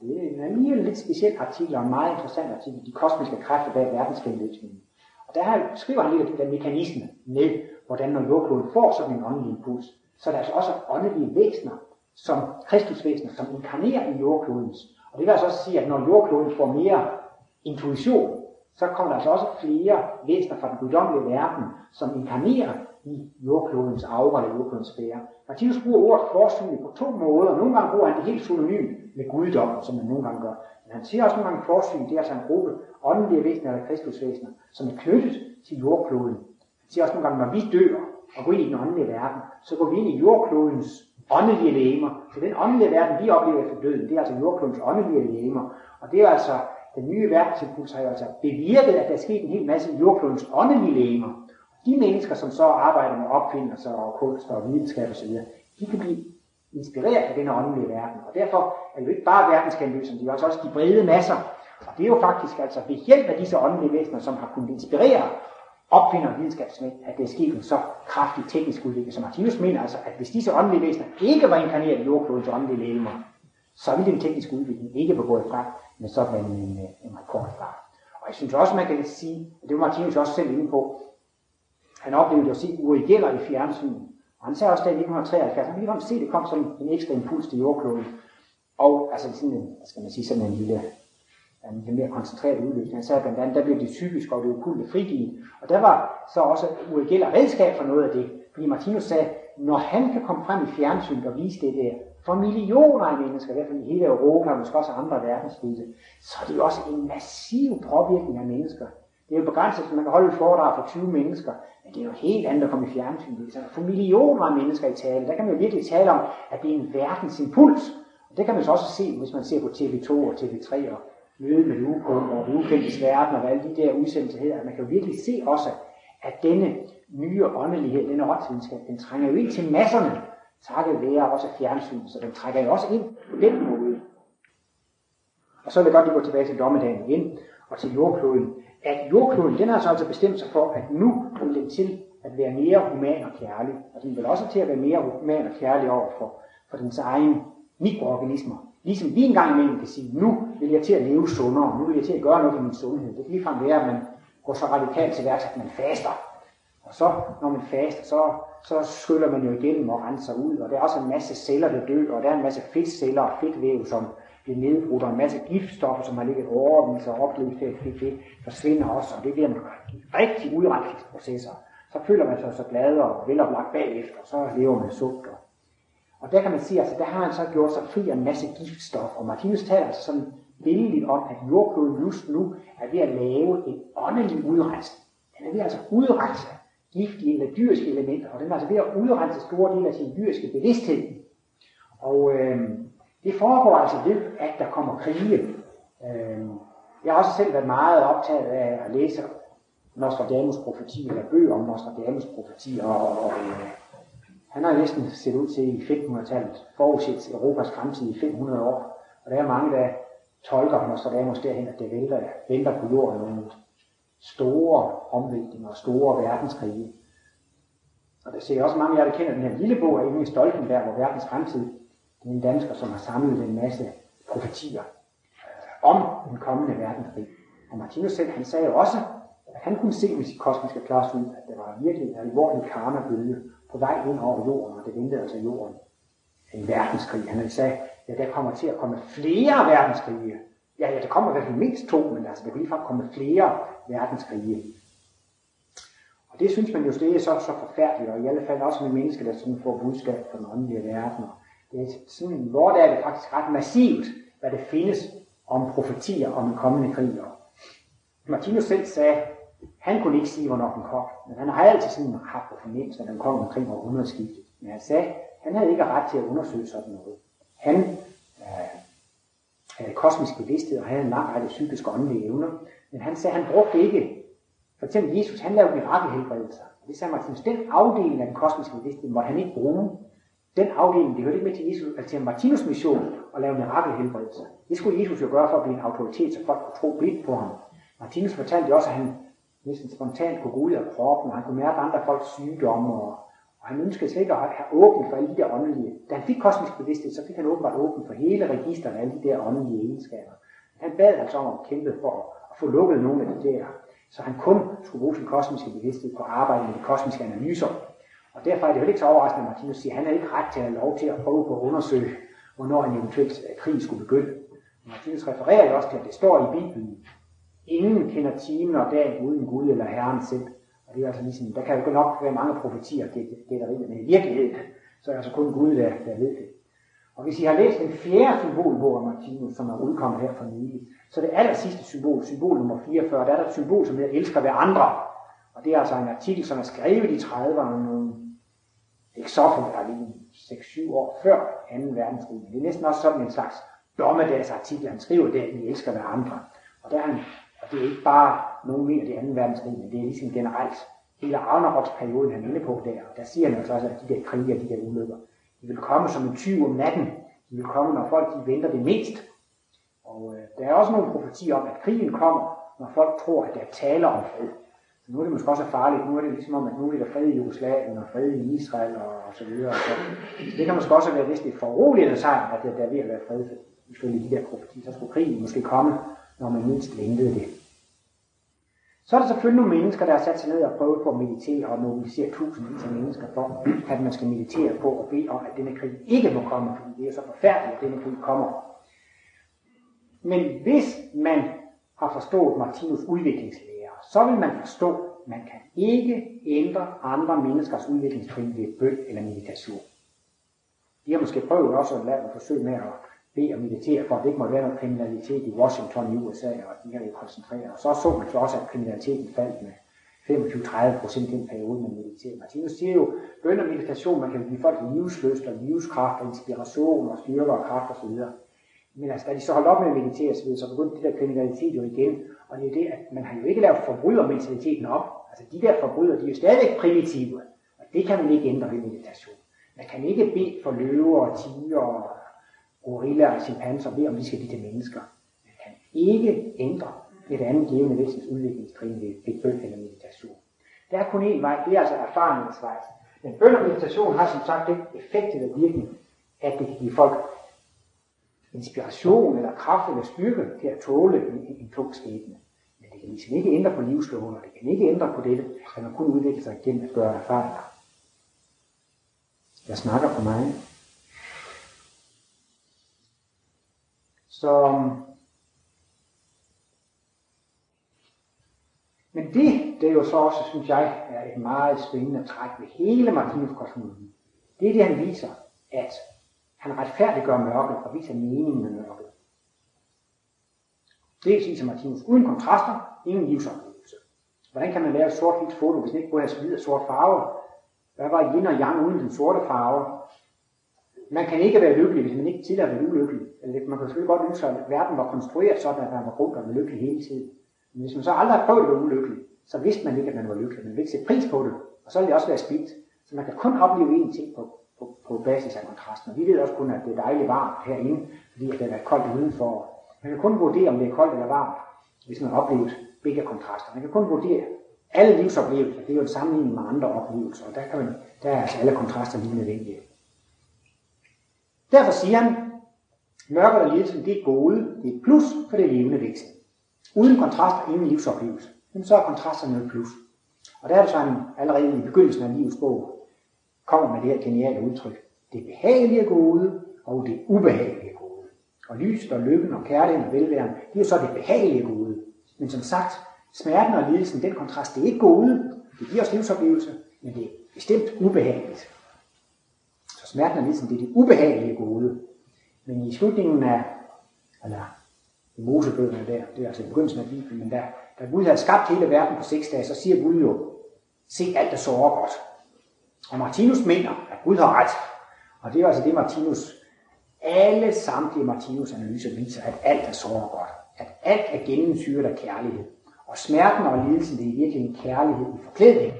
Speaker 2: Det er en alligevel lidt speciel artikel og en meget interessant artikel, De kosmiske kræfter bag verdensgenløsningen. Og der skriver han lidt af den mekanisme med, hvordan når jordkloden får sådan en åndelig impuls, så er der altså også åndelige væsener, som kristusvæsener, som inkarnerer i jordklodens. Og det vil altså også sige, at når jordkloden får mere intuition, så kommer der altså også flere væsener fra den guddommelige verden, som inkarnerer i jordklodens aura eller jordklodens sfære. Martinus bruger ordet forsynlig på to måder. Nogle gange bruger han det helt synonym med guddom, som man nogle gange gør. Men han siger også nogle gange forsyn, det er altså en gruppe åndelige væsener eller kristusvæsener, som er knyttet til jordkloden. Siger også nogle gange, når vi dør og går ind i den åndelige verden, så går vi ind i jordklodens åndelige lægemer. Så den åndelige verden, vi oplever efter døden, det er altså jordklodens åndelige lægemer. Og det er altså, den nye verdensimpuls har jo altså bevirket, at der er sket en hel masse jordklodens åndelige lægemer. De mennesker, som så arbejder med opfindelser og kunst og videnskab osv., de kan blive inspireret af den åndelige verden. Og derfor er det jo ikke bare verdenskendelsen, de er altså også de brede masser. Og det er jo faktisk altså ved hjælp af disse åndelige væsener, som har kunnet inspirere opfinder videnskabsmænd, at det er sket en så kraftig teknisk udvikling. Så Martinus mener altså, at hvis disse åndelige væsener ikke var inkarneret i jordklodens åndelige legemer, så ville den tekniske udvikling ikke være gået frem med sådan en, en, en rekordfart. Og jeg synes også, man kan sige, og det var Martinus også selv inde på, han oplevede at se Uri Geller i fjernsynet. Og han sagde også, der i 1973, han ville se, at det kom som en ekstra impuls til jordkloden. Og altså sådan en, hvad skal man sige, sådan en lille, den lidt mere koncentreret udløsning. Han sagde blandt andet, der blev det typisk og det okulte frigivet. Og der var så også Uri Geller redskab for noget af det. Fordi Martinus sagde, når han kan komme frem i fjernsynet og vise det der, for millioner af mennesker, i hvert fald i hele Europa, og måske også andre verdensdele, så er det jo også en massiv påvirkning af mennesker. Det er jo begrænset, at man kan holde et foredrag for 20 mennesker, men det er jo helt andet at komme i fjernsynet. Så for millioner af mennesker i tale, der kan man jo virkelig tale om, at det er en verdensimpuls. Og det kan man så også se, hvis man ser på TV2 og TV3 og møde med Luko og det ukendtes verden og hvad alle de der udsendelser hedder. Man kan jo virkelig se også, at denne nye åndelighed, denne åndsvidenskab, den trænger jo ind til masserne, takket være også fjernsyn, så den trækker jo også ind på den måde. Og så vil jeg godt lige gå tilbage til dommedagen igen, og til jordkloden. At jordkloden, den har så altså bestemt sig for, at nu kommer den til at være mere human og kærlig. Og den vil også til at være mere human og kærlig over for, for dens egen mikroorganismer. Ligesom vi engang imellem kan sige, nu vil jeg til at leve sundere, nu vil jeg til at gøre noget for min sundhed. Det kan ligefrem være, at man går så radikalt til værks, at man faster. Og så, når man faster, så, så skyller man jo igennem og renser ud, og der er også en masse celler, der dør, og der er en masse fedtceller og fedtvæv, som bliver nedbrudt, og en masse giftstoffer, som har ligget overvis og opløst det, det, det forsvinder også, og det bliver en rigtig udrensningsprocesser. Så føler man sig så glad og veloplagt bagefter, og så lever man sundt. Og, og der kan man sige, altså der har han så gjort sig fri af en masse giftstof, og Martinus taler altså sådan billigt om, at jordkloden just nu er ved at lave en åndelig udrensning. Den er ved altså udrense giftige eller dyriske elementer, og den er altså ved at udrense store dele af sin dyriske bevidsthed. Og øh, det foregår altså ved, at der kommer krige. Øh, jeg har også selv været meget optaget af at læse Nostradamus profeti, eller bøger om Nostradamus profeti, og, og, og øh, han har næsten set ud til i 1500-tallet forudset Europas fremtid i 500 år. Og der er mange, der tolker Nostradamus derhen, at det venter, venter på jorden nogle store omvæltninger og store verdenskrige. Og der ser også mange af jer, der kender den her lille bog af Inge Stoltenberg, hvor verdens fremtid. Det er en dansker, som har samlet en masse profetier øh, om den kommende verdenskrig. Og Martinus selv, han sagde jo også, at han kunne se med sit kosmiske klarsyn, at der var virkelig en alvorlig karmabølge på vej ind over jorden, og det ventede altså jorden en verdenskrig. Han sagde, ja, der kommer til at komme flere verdenskrige. Ja, ja, der kommer i hvert fald mindst to, men altså, der kan ligefrem komme flere verdenskrige. Og det synes man jo, det er så, så forfærdeligt, og i alle fald også med mennesker, der sådan får budskab fra den åndelige verden. Og det er sådan, hvor der er det faktisk ret massivt, hvad det findes om profetier om en kommende krig. Og Martinus selv sagde, han kunne ikke sige, hvornår den kom, men han har altid sådan haft på fornemmelse, at den kom omkring århundredeskiftet. Men han sagde, han havde ikke ret til at undersøge sådan noget. Han øh, havde kosmisk bevidsthed og havde en lang række psykiske åndelige evner, men han sagde, at han brugte ikke, for eksempel Jesus, han lavede mirakelhelbredelser. Det sagde Martinus, den afdeling af den kosmiske bevidsthed måtte han ikke bruge. Den afdeling, det hørte ikke med til Jesus, altså til Martinus mission at lave mirakelhelbredelser. Det skulle Jesus jo gøre for at blive en autoritet, så folk kunne tro blidt på ham. Martinus fortalte også, at han næsten spontant kunne gå ud af kroppen, og han kunne mærke andre folks sygdomme, og, og han ønskede slet ikke at have åbent for alle de der åndelige. Da han fik kosmisk bevidsthed, så fik han åbenbart åbent for hele registeret af alle de der åndelige egenskaber. Han bad altså om at kæmpe for at få lukket nogle af de der, så han kun skulle bruge sin kosmiske bevidsthed på at arbejde med de kosmiske analyser. Og derfor er det jo ikke så overraskende, at Martinus siger, at han er ikke ret til at have lov til at prøve på at undersøge, hvornår en eventuelt øh, krig skulle begynde. Martinus refererer jo også til, at det står i Bibelen, Ingen kender timen og dagen uden Gud eller Herren selv. Og det er altså ligesom, der kan jo nok være mange profetier og gætterier, men i virkeligheden, så er det altså kun Gud, der, der ved det. Og hvis I har læst den fjerde symbolbog af Martinus, som er udkommet her for nylig, så det aller sidste symbol, symbol nummer 44, der er der et symbol, som hedder elsker ved andre. Og det er altså en artikel, som er skrevet i 30'erne, nogle eksofen, der er lige 6-7 år før 2. verdenskrig. Det er næsten også sådan en slags dommedagsartikel, han skriver der, I elsker ved andre. Og der er han og det er ikke bare nogen mener det anden verdenskrig, men det er ligesom generelt hele Ragnaroks-perioden, han er inde på der. Og der siger han altså også, at de der krige og de der ulykker, de vil komme som en tyv om natten. De vil komme, når folk de venter det mest. Og øh, der er også nogle profetier om, at krigen kommer, når folk tror, at der taler om fred. Så nu er det måske også farligt. Nu er det ligesom om, at nu er der fred i Jugoslavien og fred i Israel og, og så videre. Så, så det kan måske også være vist et foruroligende tegn, at der, der er ved at være fred ifølge de der profetier. Så skulle krigen måske komme når man mindst ventede det. Så er der selvfølgelig nogle mennesker, der har sat sig ned og prøvet på at meditere og mobilisere tusindvis af mennesker for, at man skal meditere på og bede om, at denne krig ikke må komme, fordi det er så forfærdeligt, at denne krig kommer. Men hvis man har forstået Martinus udviklingslære, så vil man forstå, at man kan ikke ændre andre menneskers udviklingstrin ved bøn eller meditation. De har måske prøvet også at lave et forsøg med at bede og meditere for, at det ikke måtte være noget kriminalitet i Washington i USA, og de har jo koncentrere. Og så så man så også, at kriminaliteten faldt med 25-30 procent i den periode, man mediterer. Martinus siger jo, bøn og meditation, man kan give folk livsløst og livskraft og inspiration og styrke og kraft osv. Men altså, da de så holdt op med at meditere, så, så begyndte det der kriminalitet jo igen. Og det er det, at man har jo ikke lavet forbrydermentaliteten op. Altså de der forbrydere, de er jo stadig primitive. Og det kan man ikke ændre ved meditation. Man kan ikke bede for løver og tiger og gorillaer og chimpanser ved, om de skal blive til mennesker. Man kan ikke ændre et andet levende væsens udviklingstrin ved, ved bøn eller meditation. Der er kun én vej, det er altså erfaringsvej. Men bøn og meditation har som sagt den effekt eller virkning, at det kan give folk inspiration eller kraft eller styrke til at tåle en, en tung skæbne. Men det kan ligesom ikke ændre på livsloven, og det kan ikke ændre på dette. at kan kun udvikle sig gennem at gøre erfaringer. Jeg snakker for mig. Som men det, det er jo så også, synes jeg, er et meget spændende træk ved hele Martinus kosmologien. Det er det, han viser, at han retfærdiggør mørket og viser meningen med mørket. Det viser Martinus. Uden kontraster, ingen livsoplevelse. Hvordan kan man lave et sort-hvidt foto, hvis det ikke både er hvid og sort farve? Hvad var yin og yang uden den sorte farve? Man kan ikke være lykkelig, hvis man ikke tidligere har været ulykkelig. Altså, eller Man kan selvfølgelig godt ønske, at verden var konstrueret sådan, at man var rundt og var lykkelig hele tiden. Men hvis man så aldrig har prøvet at være ulykkelig, så vidste man ikke, at man var lykkelig. Man ville ikke sætte pris på det, og så ville det også være spildt. Så man kan kun opleve én ting på, på, på basis af kontrasten. vi ved også kun, at det er dejligt varmt herinde, fordi at det er koldt udenfor. Man kan kun vurdere, om det er koldt eller varmt, hvis man har oplevet begge kontraster. Man kan kun vurdere alle livsoplevelser. Det er jo en sammenligning med andre oplevelser, og der, kan man, der er altså alle kontraster lige nødvendige. Derfor siger han, mørket og lidelsen, det er gode, det er et plus for det levende væsen. Uden kontraster, ingen livsoplevelse. Men så er kontrasterne noget plus. Og der er det sådan, allerede i begyndelsen af livets bog kommer med det her geniale udtryk. Det behagelige gode og det ubehagelige gode. Og lyset og lykken og kærligheden og velværen, det er jo så det behagelige gode. Men som sagt, smerten og lidelsen, den kontrast, det er ikke gode. Det giver os livsoplevelse, men det er bestemt ubehageligt. Så smerten er ligesom det det ubehagelige gode. Men i slutningen af, eller i Mosebøgerne der, det er altså i begyndelsen af Bibelen, men der, da Gud havde skabt hele verden på seks dage, så siger Gud jo, se alt er så godt. Og Martinus mener, at Gud har ret. Og det er altså det, Martinus, alle samtlige Martinus analyser viser, at alt er så godt. At alt er gennemsyret af kærlighed. Og smerten og lidelsen, det er virkelig en kærlighed i forklædning.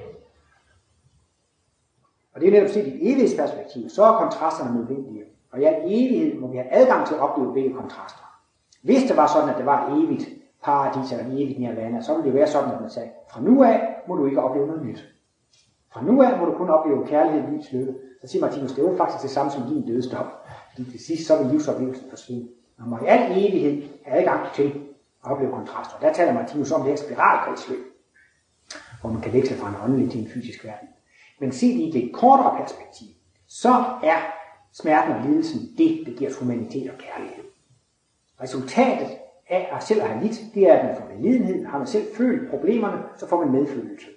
Speaker 2: Og det er netop set i et evighedsperspektiv, så er kontrasterne nødvendige. Og i al evighed må vi have adgang til at opleve begge kontraster. Hvis det var sådan, at det var et evigt paradis eller et evigt nirvana, så ville det være sådan, at man sagde, fra nu af må du ikke opleve noget nyt. Fra nu af må du kun opleve kærlighed, lys, lykke. Så siger Martinus, det er jo faktisk det samme som din dødstop. Fordi til sidst så vil livsoplevelsen forsvinde. Man må i al evighed have adgang til at opleve kontraster. Der taler Martinus om det her spiralkredsløb, hvor man kan veksle fra en åndelig til en fysisk verden. Men set i det kortere perspektiv, så er smerten og lidelsen det, der giver os humanitet og kærlighed. Resultatet af at selv have lidt, det er, at man får medlidenhed. Har man selv følt problemerne, så får man medfølelse.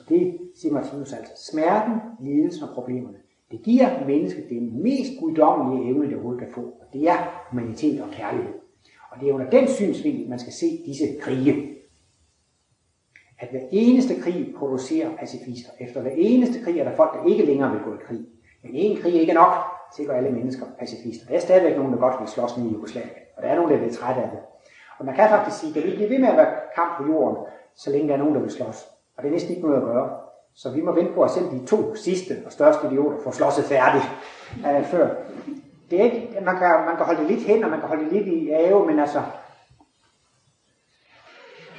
Speaker 2: Og det siger Martinus altså. Smerten, lidelsen og problemerne, det giver mennesket den mest guddommelige evne, det overhovedet kan få. Og det er humanitet og kærlighed. Og det er under den synsvinkel, man skal se disse krige. At hver eneste krig producerer pacifister. Efter hver eneste krig er der folk, der ikke længere vil gå i krig. Men en krig er ikke nok til at gøre alle mennesker pacifister. Der er stadigvæk nogen, der godt vil slås med i Jugoslavien. Og der er nogen, der er lidt af det. Og man kan faktisk sige, at vi bliver ved med at være kamp på jorden, så længe der er nogen, der vil slås. Og det er næsten ikke noget at gøre. Så vi må vente på, at selv de to sidste og største idioter får slåsset færdigt uh, øh, før. Det er ikke, man kan, man kan holde det lidt hen, og man kan holde det lidt i ave, men altså,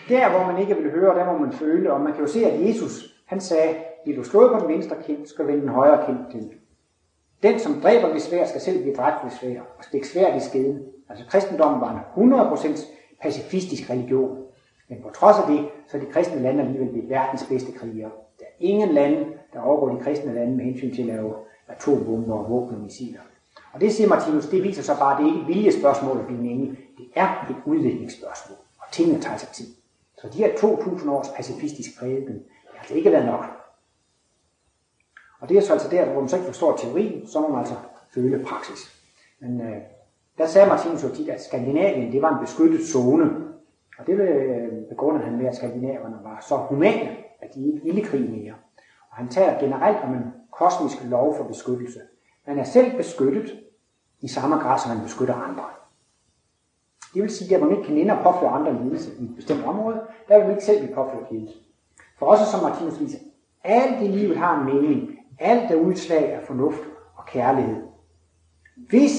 Speaker 2: der hvor man ikke vil høre, der må man føle, og man kan jo se, at Jesus, han sagde, vil du slå på den venstre kind, skal vende den højre kind til. Den, som dræber ved svær, skal selv blive dræbt ved svær, og stikke svært i skeden. Altså kristendommen var en 100% pacifistisk religion. Men på trods af det, så er de kristne lande alligevel blevet verdens bedste krigere. Der er ingen lande, der overgår de kristne lande med hensyn til at lave atombomber og våben og missiler. Og det siger Martinus, det viser så bare, at det er ikke et viljespørgsmål at blive en Det er et udviklingsspørgsmål, og tingene tager sig tid. Så de her 2.000 års pacifistisk prædiken, det har altså ikke været nok. Og det er så altså der, hvor man så ikke forstår teorien, så må man altså føle praksis. Men øh, der sagde Martinus jo tit, at Skandinavien det var en beskyttet zone. Og det øh, begrundede han med, at skandinaverne var så humane, at de ikke ville krig mere. Og han taler generelt om en kosmisk lov for beskyttelse. Man er selv beskyttet i samme grad, som man beskytter andre. Det vil sige, at man ikke kan inde og påføre andre lidelse i et bestemt område, der vil man ikke selv blive påført lidelse. For også som Martinus viser, alt i livet har en mening. Alt er udslag af fornuft og kærlighed. Hvis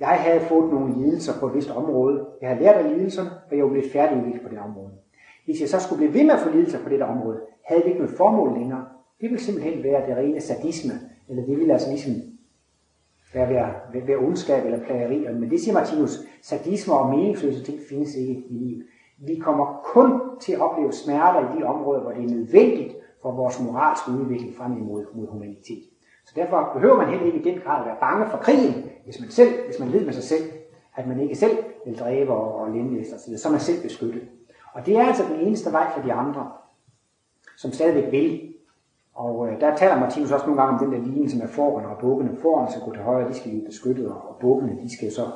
Speaker 2: jeg havde fået nogle lidelser på et vist område. Jeg havde lært af lidelserne, og jeg var blevet færdigudviklet på det område. Hvis jeg så skulle blive ved med at få lidelser på det område, havde det ikke noget formål længere. Det ville simpelthen være det rene sadisme, eller det ville altså ligesom være, være, være ondskab eller plageri. Men det siger Martinus, sadisme og meningsløse ting findes ikke i livet. Vi kommer kun til at opleve smerter i de områder, hvor det er nødvendigt for vores moralske udvikling frem imod mod humanitet. Så derfor behøver man heller ikke i den grad at være bange for krigen, hvis man selv, hvis man ved med sig selv, at man ikke selv vil dræbe og, og lemlæse osv., så er man selv beskyttet. Og det er altså den eneste vej for de andre, som stadigvæk vil. Og øh, der taler Martinus også nogle gange om den der linje, som er forerne og bukkene. Forerne skal gå til højre, de skal blive beskyttet, og bukkene, de skal så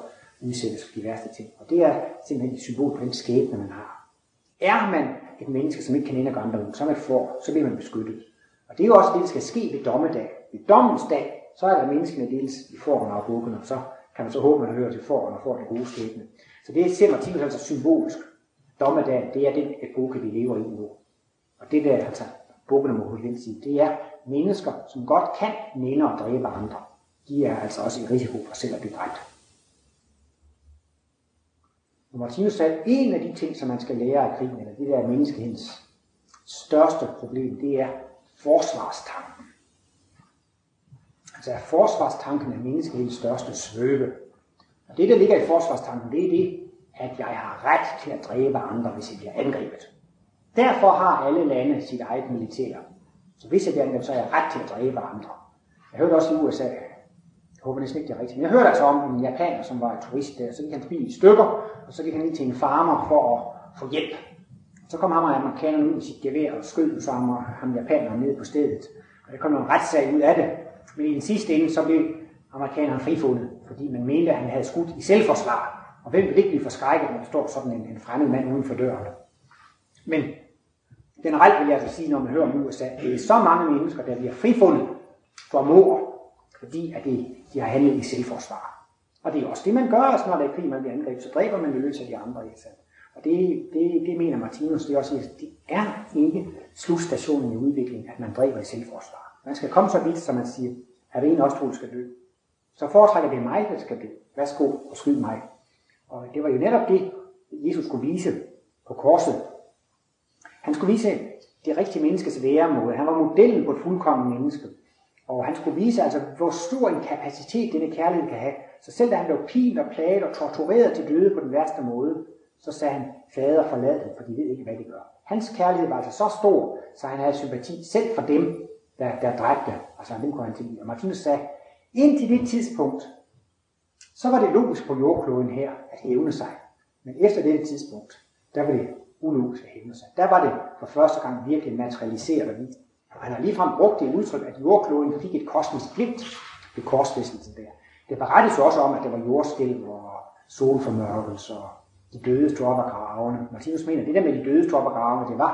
Speaker 2: udsættes for de værste ting. Og det er simpelthen et symbol på den skæbne, man har. Er man et menneske, som ikke kan ende andre så er man for, så bliver man beskyttet. Og det er jo også det, der skal ske ved dommedag. Ved dommens dag, så er der menneskene dels i forerne og bukkene, og så kan man så håbe, at man hører til forerne og får den gode skæbne. Så det ser Martinus altså symbolisk. Dommedag, det er den epoke, vi lever i nu. Og det der, altså, bukkene må kunne sige, det er mennesker, som godt kan minde og dræbe andre. De er altså også i risiko for selv at blive dræbt. Og Martinus sagde, at en af de ting, som man skal lære af krigen, eller det der menneskehedens største problem, det er forsvarstanken. Altså forsvarstanken er menneskehedens største svøbe. Og det, der ligger i forsvarstanken, det er det, at jeg har ret til at dræbe andre, hvis jeg bliver angrebet. Derfor har alle lande sit eget militær. Så hvis jeg bliver så er jeg ret til at dræbe andre. Jeg hørte også i USA, jeg håber næsten ikke, det er rigtigt, men jeg hørte altså om en japaner, som var turist der, så gik hans bil i stykker, og så gik han ind til en farmer for at få hjælp. Så kom ham og amerikanerne ud med sit gevær og skød ham og ham japaneren ned på stedet. Og der kom en retssag ud af det. Men i den sidste ende, så blev amerikaneren frifundet, fordi man mente, at han havde skudt i selvforsvar. Og hvem vil ikke blive forskrækket, når der står sådan en, en fremmed mand uden for døren? Men generelt vil jeg altså sige, når man hører om USA, det er så mange mennesker, der bliver frifundet for mord, fordi at de, de har handlet i selvforsvar. Og det er også det, man gør, altså, når der er krig, man bliver angrebet, så dræber man jo løs af de andre. Altså. Og det, det, det mener Martinus, det er også, det er ikke slutstationen i udviklingen, at man dræber i selvforsvar. Man skal komme så vidt, som man siger, at en også skal dø. Så foretrækker det mig, der skal dø. Værsgo og skyd mig. Og det var jo netop det, Jesus skulle vise på korset. Han skulle vise det rigtige menneskes væremåde. Han var modellen på et fuldkommen menneske. Og han skulle vise, altså, hvor stor en kapacitet denne kærlighed kan have. Så selv da han blev pint og plaget og tortureret til døde på den værste måde, så sagde han, fader forlad dem, for de ved ikke, hvad de gør. Hans kærlighed var altså så stor, så han havde sympati selv for dem, der, der dræbte. Altså, dem kunne han tilgive. Og Martinus sagde, indtil det tidspunkt, så var det logisk på jordkloden her at hævne sig. Men efter det tidspunkt, der var det ulogisk hændelser. Der var det for første gang virkelig materialiseret og vist. Og han har ligefrem brugt det udtryk, at jordkloden fik et kosmisk glimt ved korsfæstelsen der. Det berettes også om, at der var jordskælv og solformørkelse og de døde stod op af gravene. Martinus mener, at det der med de døde stod op af gravene, det var,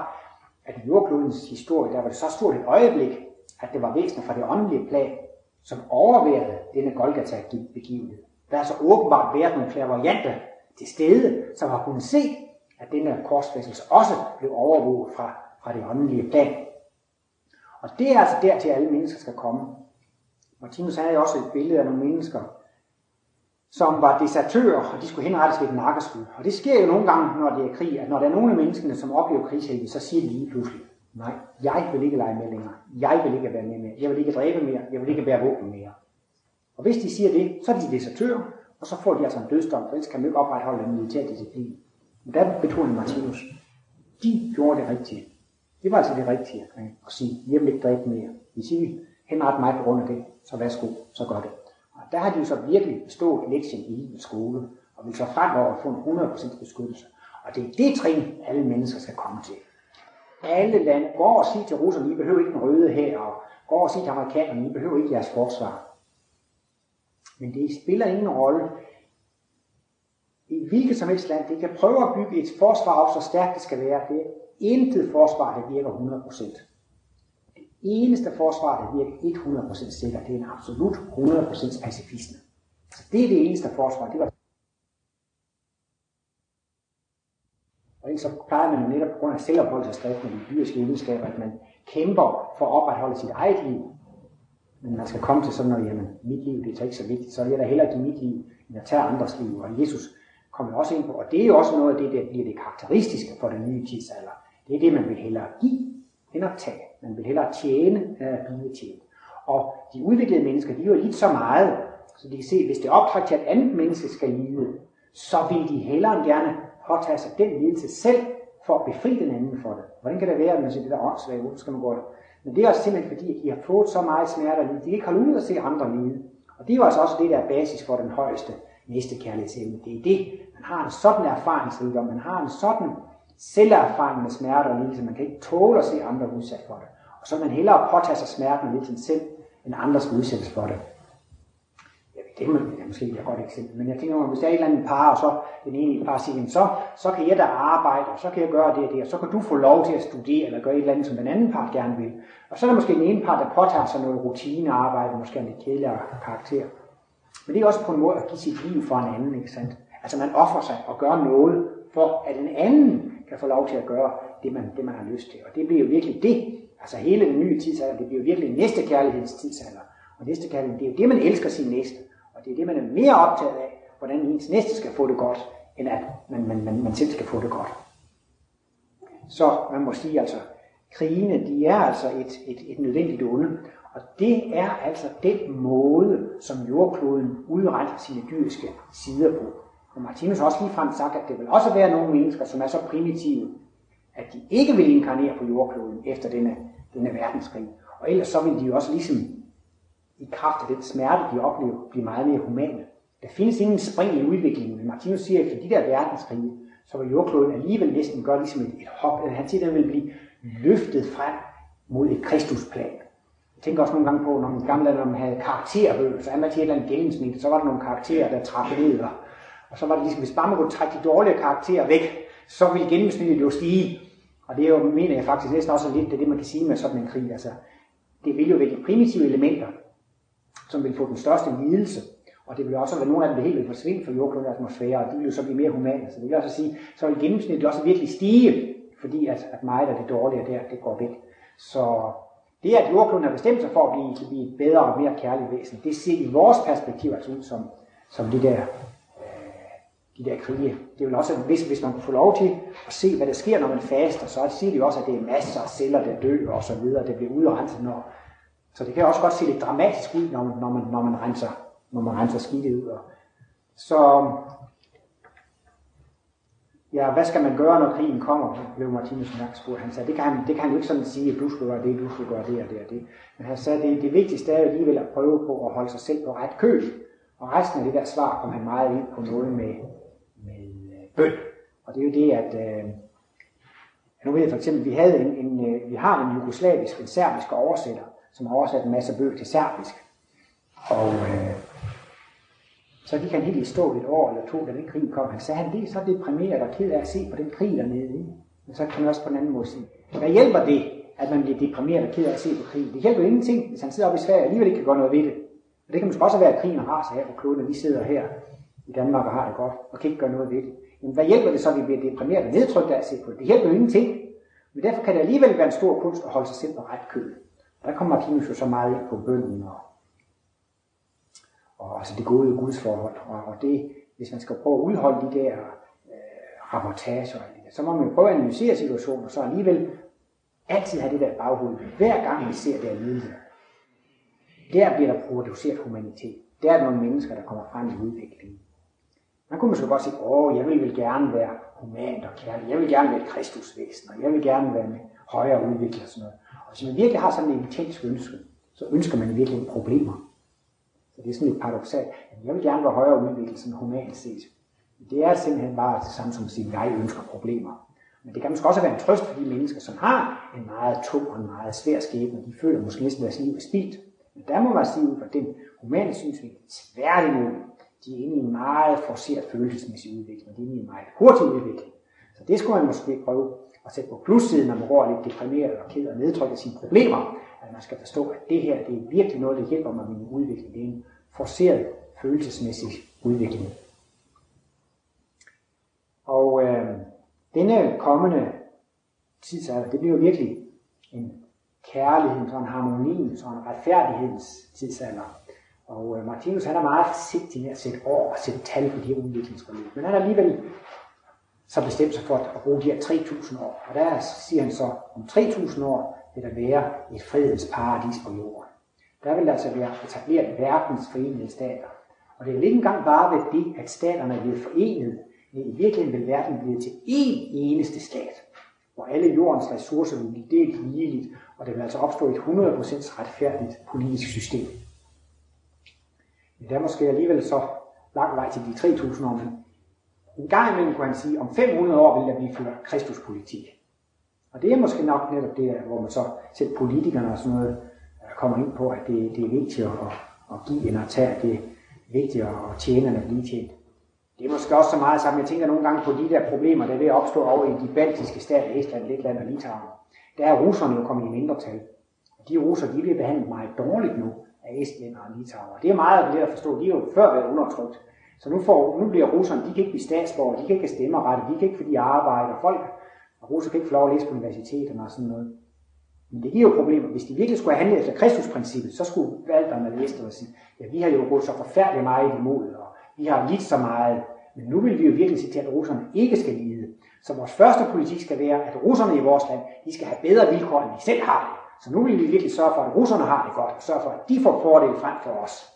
Speaker 2: at i jordklodens historie, der var det så stort et øjeblik, at det var væsener fra det åndelige plan, som overværede denne Golgata-begivenhed. Der er så åbenbart været nogle varianter til stede, som har kunnet se, at denne korsfæstelse også blev overvåget fra, fra det åndelige plan. Og det er altså der til alle mennesker skal komme. Martinus havde også et billede af nogle mennesker, som var desertører, og de skulle henrettes ved et nakkeskud. Og det sker jo nogle gange, når det er krig, at når der er nogle af menneskene, som oplever krigshelvede, så siger de lige pludselig, nej, jeg vil ikke lege med længere. Jeg vil ikke være med mere. Jeg vil ikke dræbe mere. Jeg vil ikke bære våben mere. Og hvis de siger det, så er de desertører, og så får de altså en dødsdom, for ellers kan man ikke opretholde en militær disciplin. Men der betonede Martinus, de gjorde det rigtige. Det var altså det rigtige at sige, jeg vil ikke dræbe mere. Hvis I henret mig på grund af det, så værsgo, så gør det. Og der har de jo så virkelig bestået lektien i livets skole, og vil så fremover få en 100% beskyttelse. Og det er det trin, alle mennesker skal komme til. Alle lande går og siger til russerne, I behøver ikke den røde her, og går og siger til amerikanerne, I behøver ikke jeres forsvar. Men det spiller ingen rolle. Hvilket som helst land, det kan prøve at bygge et forsvar op, så stærkt det skal være. Det er intet forsvar, der virker 100%. Det eneste forsvar, der virker 100% sikkert, det er en absolut 100% pacifisme. Så det er det eneste forsvar. Det var Og ellers så plejer man jo netop på grund af selvopholdelsesdrift med de dyriske egenskaber, at man kæmper for at opretholde sit eget liv. Men man skal komme til sådan noget, jamen, mit liv, det er ikke så vigtigt, så vil jeg da hellere give mit liv, end at tage andres liv. Og Jesus kommer også ind på, og det er jo også noget af det, der bliver det karakteristiske for den nye tidsalder. Det er det, man vil hellere give, end at tage. Man vil hellere tjene, end at blive tjent. Og de udviklede mennesker, de er jo lidt så meget, så de kan se, hvis det optræder til, at andet menneske skal lide, så vil de hellere end gerne påtage sig den lidelse selv, for at befri den anden for det. Hvordan kan det være, at man siger, det der åndssvagt, hvorfor skal man gå det? Men det er også simpelthen fordi, at de har fået så meget smerte at de kan ikke holde ud at se andre lide. Og det er jo altså også det, der er basis for den højeste næste kærlighedsevne. Det er det, man har en sådan erfaringsrigdom, man har en sådan selverfaring med smerte og lidelse, man kan ikke tåle at se andre udsat for det. Og så man hellere påtage sig smerten og lidelsen selv, end andre skal udsættes for det det er måske ikke et godt eksempel, men jeg tænker, hvis der er et eller andet par, og så den ene par siger, så, så kan jeg da arbejde, og så kan jeg gøre det og det, og så kan du få lov til at studere, eller gøre et eller andet, som den anden part gerne vil. Og så er der måske den ene part, der påtager sig noget rutinearbejde, måske en lidt kedeligere karakter. Men det er også på en måde at give sit liv for en anden, ikke sandt? Altså man offrer sig og gør noget, for at en anden kan få lov til at gøre det, man, det, man har lyst til. Og det bliver jo virkelig det, altså hele den nye tidsalder, det bliver jo virkelig næste kærlighedens tidsalder. Og næste kærlighed, det er jo det, man elsker sin næste. Og det er det, man er mere optaget af, hvordan ens næste skal få det godt, end at man, man, man, man selv skal få det godt. Så man må sige altså, krigene, de er altså et, et, et nødvendigt onde. Og det er altså den måde, som jordkloden udretter sine dyriske sider på. Og Martinus har også frem sagt, at det vil også være nogle mennesker, som er så primitive, at de ikke vil inkarnere på jordkloden efter denne, denne verdenskrig. Og ellers så vil de jo også ligesom i kraft af den smerte, de oplever, blive meget mere humane. Der findes ingen spring i udviklingen, men Martinus siger, at efter de der verdenskrige, så vil jordkloden alligevel næsten gøre ligesom et, et hop. Han siger, at den vil blive løftet frem mod et kristusplan. Jeg tænker også nogle gange på, når man gamle når man havde karakterbøger, så er man til et eller andet gennemsnit, så var der nogle karakterer, der trak ned, og, og så var det ligesom, hvis bare man kunne trække de dårlige karakterer væk, så ville gennemsnittet jo stige. Og det er jo, mener jeg faktisk næsten også lidt, det er det, man kan sige med sådan en krig. Altså, det vil jo være de primitive elementer, som vil få den største lidelse. Og det vil også være nogle af dem, der helt vil forsvinde fra jordklodens atmosfære, og de vil jo så blive mere humane. Så det vil også sige, så vil gennemsnittet også virkelig stige, fordi at, at meget af det dårlige der, det går væk. Så det, at jordkloden har bestemt sig for at blive, blive et bedre og mere kærligt væsen, det ser i vores perspektiv altså ud som, som det der, de der krige. Det vil også, hvis, hvis man kunne få lov til at se, hvad der sker, når man faster, så siger de jo også, at det er masser af celler, der dør og så videre, det bliver udrenset, når, så det kan også godt se lidt dramatisk ud, når man, når man, når man renser, når man renser skidtet ud. Så ja, hvad skal man gøre, når krigen kommer, blev Martinus Mærk spurgt. Han sagde, det kan han, det kan han jo ikke sådan sige, at du skal gøre det, du skal gøre det og det og det. Men han sagde, det, det vigtigste er alligevel at prøve på at holde sig selv på ret køl. Og resten af det der svar kom han meget ind på noget med, bøn. Og det er jo det, at øh, nu ved jeg for eksempel, vi, havde en, en, øh, vi har en jugoslavisk, en serbisk oversætter, som har oversat en masse bøger til serbisk. Og øh, så gik han helt i stå et år eller to, da den krig kom. Han sagde, han blev så deprimeret og ked af at se på den krig dernede. Ikke? Men så kan man også på en anden måde sige, hvad hjælper det, at man bliver deprimeret og ked af at se på krig? Det hjælper jo ingenting, hvis han sidder oppe i Sverige og alligevel ikke kan gøre noget ved det. Og det kan måske også være, at krigen har sig her på kloden, og vi sidder her i Danmark og har det godt, og kan ikke gøre noget ved det. Jamen, hvad hjælper det så, at vi bliver deprimeret og nedtrykt af at se på det? Det hjælper jo ingenting. Men derfor kan det alligevel være en stor kunst at holde sig selv på ret køl. Der kommer Martinus jo så meget ind på bønden og, og altså det gode gudsforhold. Og, og det, hvis man skal prøve at udholde de der øh, rapportager, så må man prøve at analysere situationen, og så alligevel altid have det der baghoved. Hver gang vi ser det lidelse, der bliver der produceret humanitet. Der er nogle mennesker, der kommer frem i udviklingen. Man kunne måske godt sige, åh, jeg vil gerne være human og kærlig. Jeg vil gerne være et kristusvæsen, og jeg vil gerne være med højere udviklet og sådan noget. Og hvis man virkelig har sådan en intens ønske, så ønsker man virkelig problemer. Så det er sådan lidt paradoxalt. Jeg vil gerne være højere udviklet sådan humant set. Det er simpelthen bare det samme som at sige, at jeg ønsker problemer. Men det kan måske også være en trøst for de mennesker, som har en meget tung og en meget svær skæbne. De føler måske næsten, at deres liv er spildt. Men der må man sige at den humane synsvinkel, tværtimod, de er inde i en meget forceret følelsesmæssig udvikling, de er inde i en meget hurtig udvikling. Så det skulle man måske prøve at sætte på plussiden, når man går lidt deprimeret og ked og nedtrykker sine problemer, at man skal forstå, at det her det er virkelig noget, der hjælper mig med min udvikling. Det er en forceret følelsesmæssig udvikling. Og øh, denne kommende tidsalder, det bliver jo virkelig en kærlighed, en harmoni, en retfærdighedens tidsalder. Og øh, Martinus han er meget forsigtig med at sætte år og sætte tal på de her udviklingsforløb. Men han har alligevel så bestemt sig for at bruge de her 3.000 år. Og der siger han så, om 3.000 år vil der være et fredens paradis på jorden. Der vil altså være etableret verdens forenede stater. Og det er ikke engang bare ved det, at staterne er blevet forenet I virkeligheden vil verden blive til én eneste stat, hvor alle jordens ressourcer vil blive delt ligeligt, og der vil altså opstå et 100% retfærdigt politisk system. Men der er måske alligevel så lang vej til de 3.000 år, men en gang imellem kunne han sige, om 500 år vil der blive ført kristuspolitik. Og det er måske nok netop det, hvor man så selv politikerne og sådan noget øh, kommer ind på, at det, det er vigtigt at, at give end at tage, det er vigtigt at tjene end at blive tjent. Det er måske også så meget sammen. Jeg tænker nogle gange på de der problemer, der er ved at opstå over i de baltiske stater, Estland, Letland og Litauen. Der er russerne jo kommet i mindretal. Og de russer, de bliver behandlet meget dårligt nu af Estland og Litauer. Det er meget let at forstå. De er jo før været undertrykt. Så nu, får, nu bliver russerne, de kan ikke blive statsborger, de kan ikke have stemmeret, de kan ikke, fordi de arbejder. Folk, og russer kan ikke få lov at læse på universiteterne og sådan noget. Men det giver jo problemer. Hvis de virkelig skulle have handlet efter Kristusprincippet, så skulle valgerne læse det og sige, ja, vi har jo gået så forfærdeligt meget imod, og vi har lidt så meget. Men nu vil vi jo virkelig se til, at russerne ikke skal lide. Så vores første politik skal være, at russerne i vores land, de skal have bedre vilkår, end vi selv har det. Så nu vil vi virkelig sørge for, at russerne har det godt, og sørge for, at de får fordel frem for os.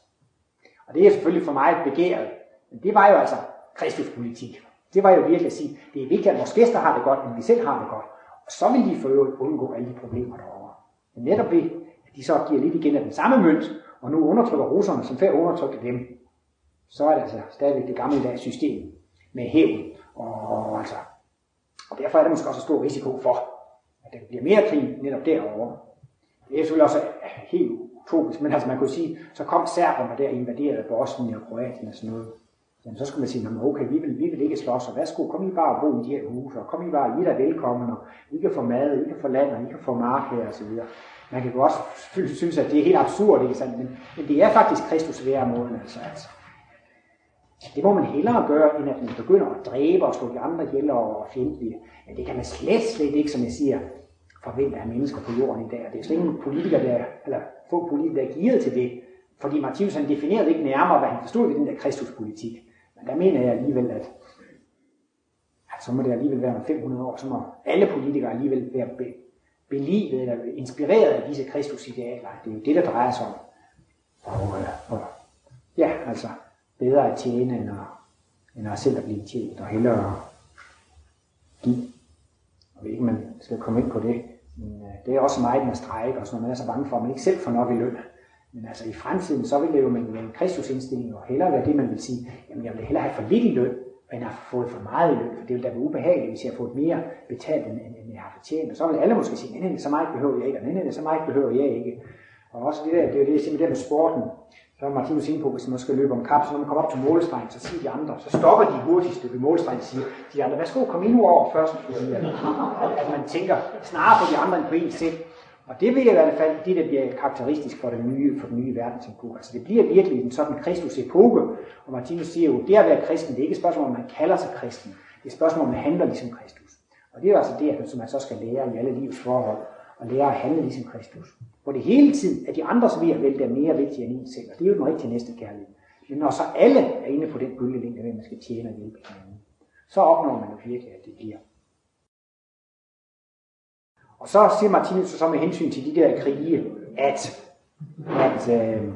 Speaker 2: Og det er selvfølgelig for mig et begæret, men det var jo altså Kristuspolitik. Det var jo virkelig at sige, det er vigtigt, at vores gæster har det godt, men vi selv har det godt. Og så vil de for øvrigt undgå alle de problemer derovre. Men netop det, at de så giver lidt igen af den samme mønt, og nu undertrykker russerne, som før undertrykte dem, så er det altså stadigvæk det gamle system med hævn. Og, og, altså, og derfor er der måske også stor risiko for, at der bliver mere krig netop derovre. Det er selvfølgelig også helt utopisk, men altså man kunne sige, så kom serberne der og invaderede Bosnien og Kroatien og sådan noget. Jamen, så skulle man sige, okay, vi vil, vi vil ikke slås, og værsgo, kom I bare og bo i de her huse, og kom I bare, I er velkommen, og I kan få mad, I kan få land, og I kan få mark her, og så videre. Man kan jo også synes, at det er helt absurd, ikke sandt? Men, men det er faktisk Kristus måden, altså, altså. Det må man hellere gøre, end at man begynder at dræbe og slå de andre ihjel og fjendtlige. Men det kan man slet, slet ikke, som jeg siger, forvente af mennesker på jorden i dag. Det er slet ingen politikere, der, eller få politikere, der er gearet til det. Fordi Martinus han definerede ikke nærmere, hvad han forstod ved den der kristuspolitik. Men der mener jeg alligevel, at, at så må det alligevel være om 500 år, så må alle politikere alligevel være be, belivet eller inspireret af disse kristusidealer. Det er jo det, der drejer sig om. Og, øh, og ja, altså, bedre at tjene, end at, end at selv at blive tjent, og hellere give. Og ikke, man skal komme ind på det, men øh, det er også meget med strejke, og sådan noget. Man er så bange for, at man ikke selv får nok i løn. Men altså i fremtiden, så vil det jo med, med en Kristusindstilling og hellere være det, man vil sige, jamen jeg vil hellere have for lidt i løn, end at have fået for meget i løn, for det vil da være ubehageligt, hvis jeg har fået mere betalt, end, end jeg har fortjent. Og så vil alle måske sige, nej, så meget behøver jeg ikke, og nej, så meget behøver jeg ikke. Og også det der, det er jo det, simpelthen med sporten. Så er Martinus inde på, hvis man skal løbe om kap, så når man kommer op til målstregen, så siger de andre, så stopper de hurtigste ved målstregen og siger, de andre, værsgo, kom ind over først. At man tænker snarere på de andre end på en selv. Og det vil i hvert fald det, der bliver karakteristisk for den nye, for den nye verdensepoke. Altså det bliver virkelig en sådan Kristus epoke, og Martinus siger jo, det at være kristen, det er ikke et spørgsmål, om man kalder sig kristen. Det er et spørgsmål, om man handler ligesom Kristus. Og det er altså det, som man så skal lære i alle livs forhold, og lære at handle ligesom Kristus. Hvor det hele tiden er de andres ved at vælge mere vigtige end en selv, og det er jo den rigtige næste kærlighed. Men når så alle er inde på den bølgelængde, hvem man skal tjene og hjælpe hinanden, så opnår man jo virkelig, at det bliver og så siger Martinus så med hensyn til de der krige, at, at øh,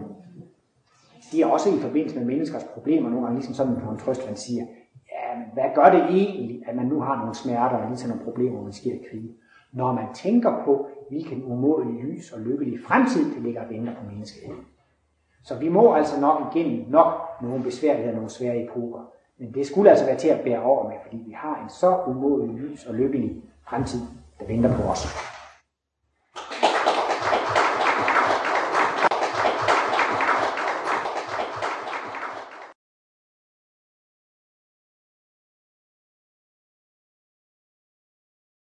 Speaker 2: de er også i forbindelse med menneskers problemer nogle gange, ligesom sådan på en trøst, man siger, ja, men hvad gør det egentlig, at man nu har nogle smerter og lige nogle problemer, når man sker i krig? Når man tænker på, hvilken umådelig lys og lykkelig fremtid, det ligger og venter på menneskeheden. Så vi må altså nok igennem nok nogle besværligheder, nogle svære epoker. Men det skulle altså være til at bære over med, fordi vi har en så umådelig lys og lykkelig fremtid der venter på os.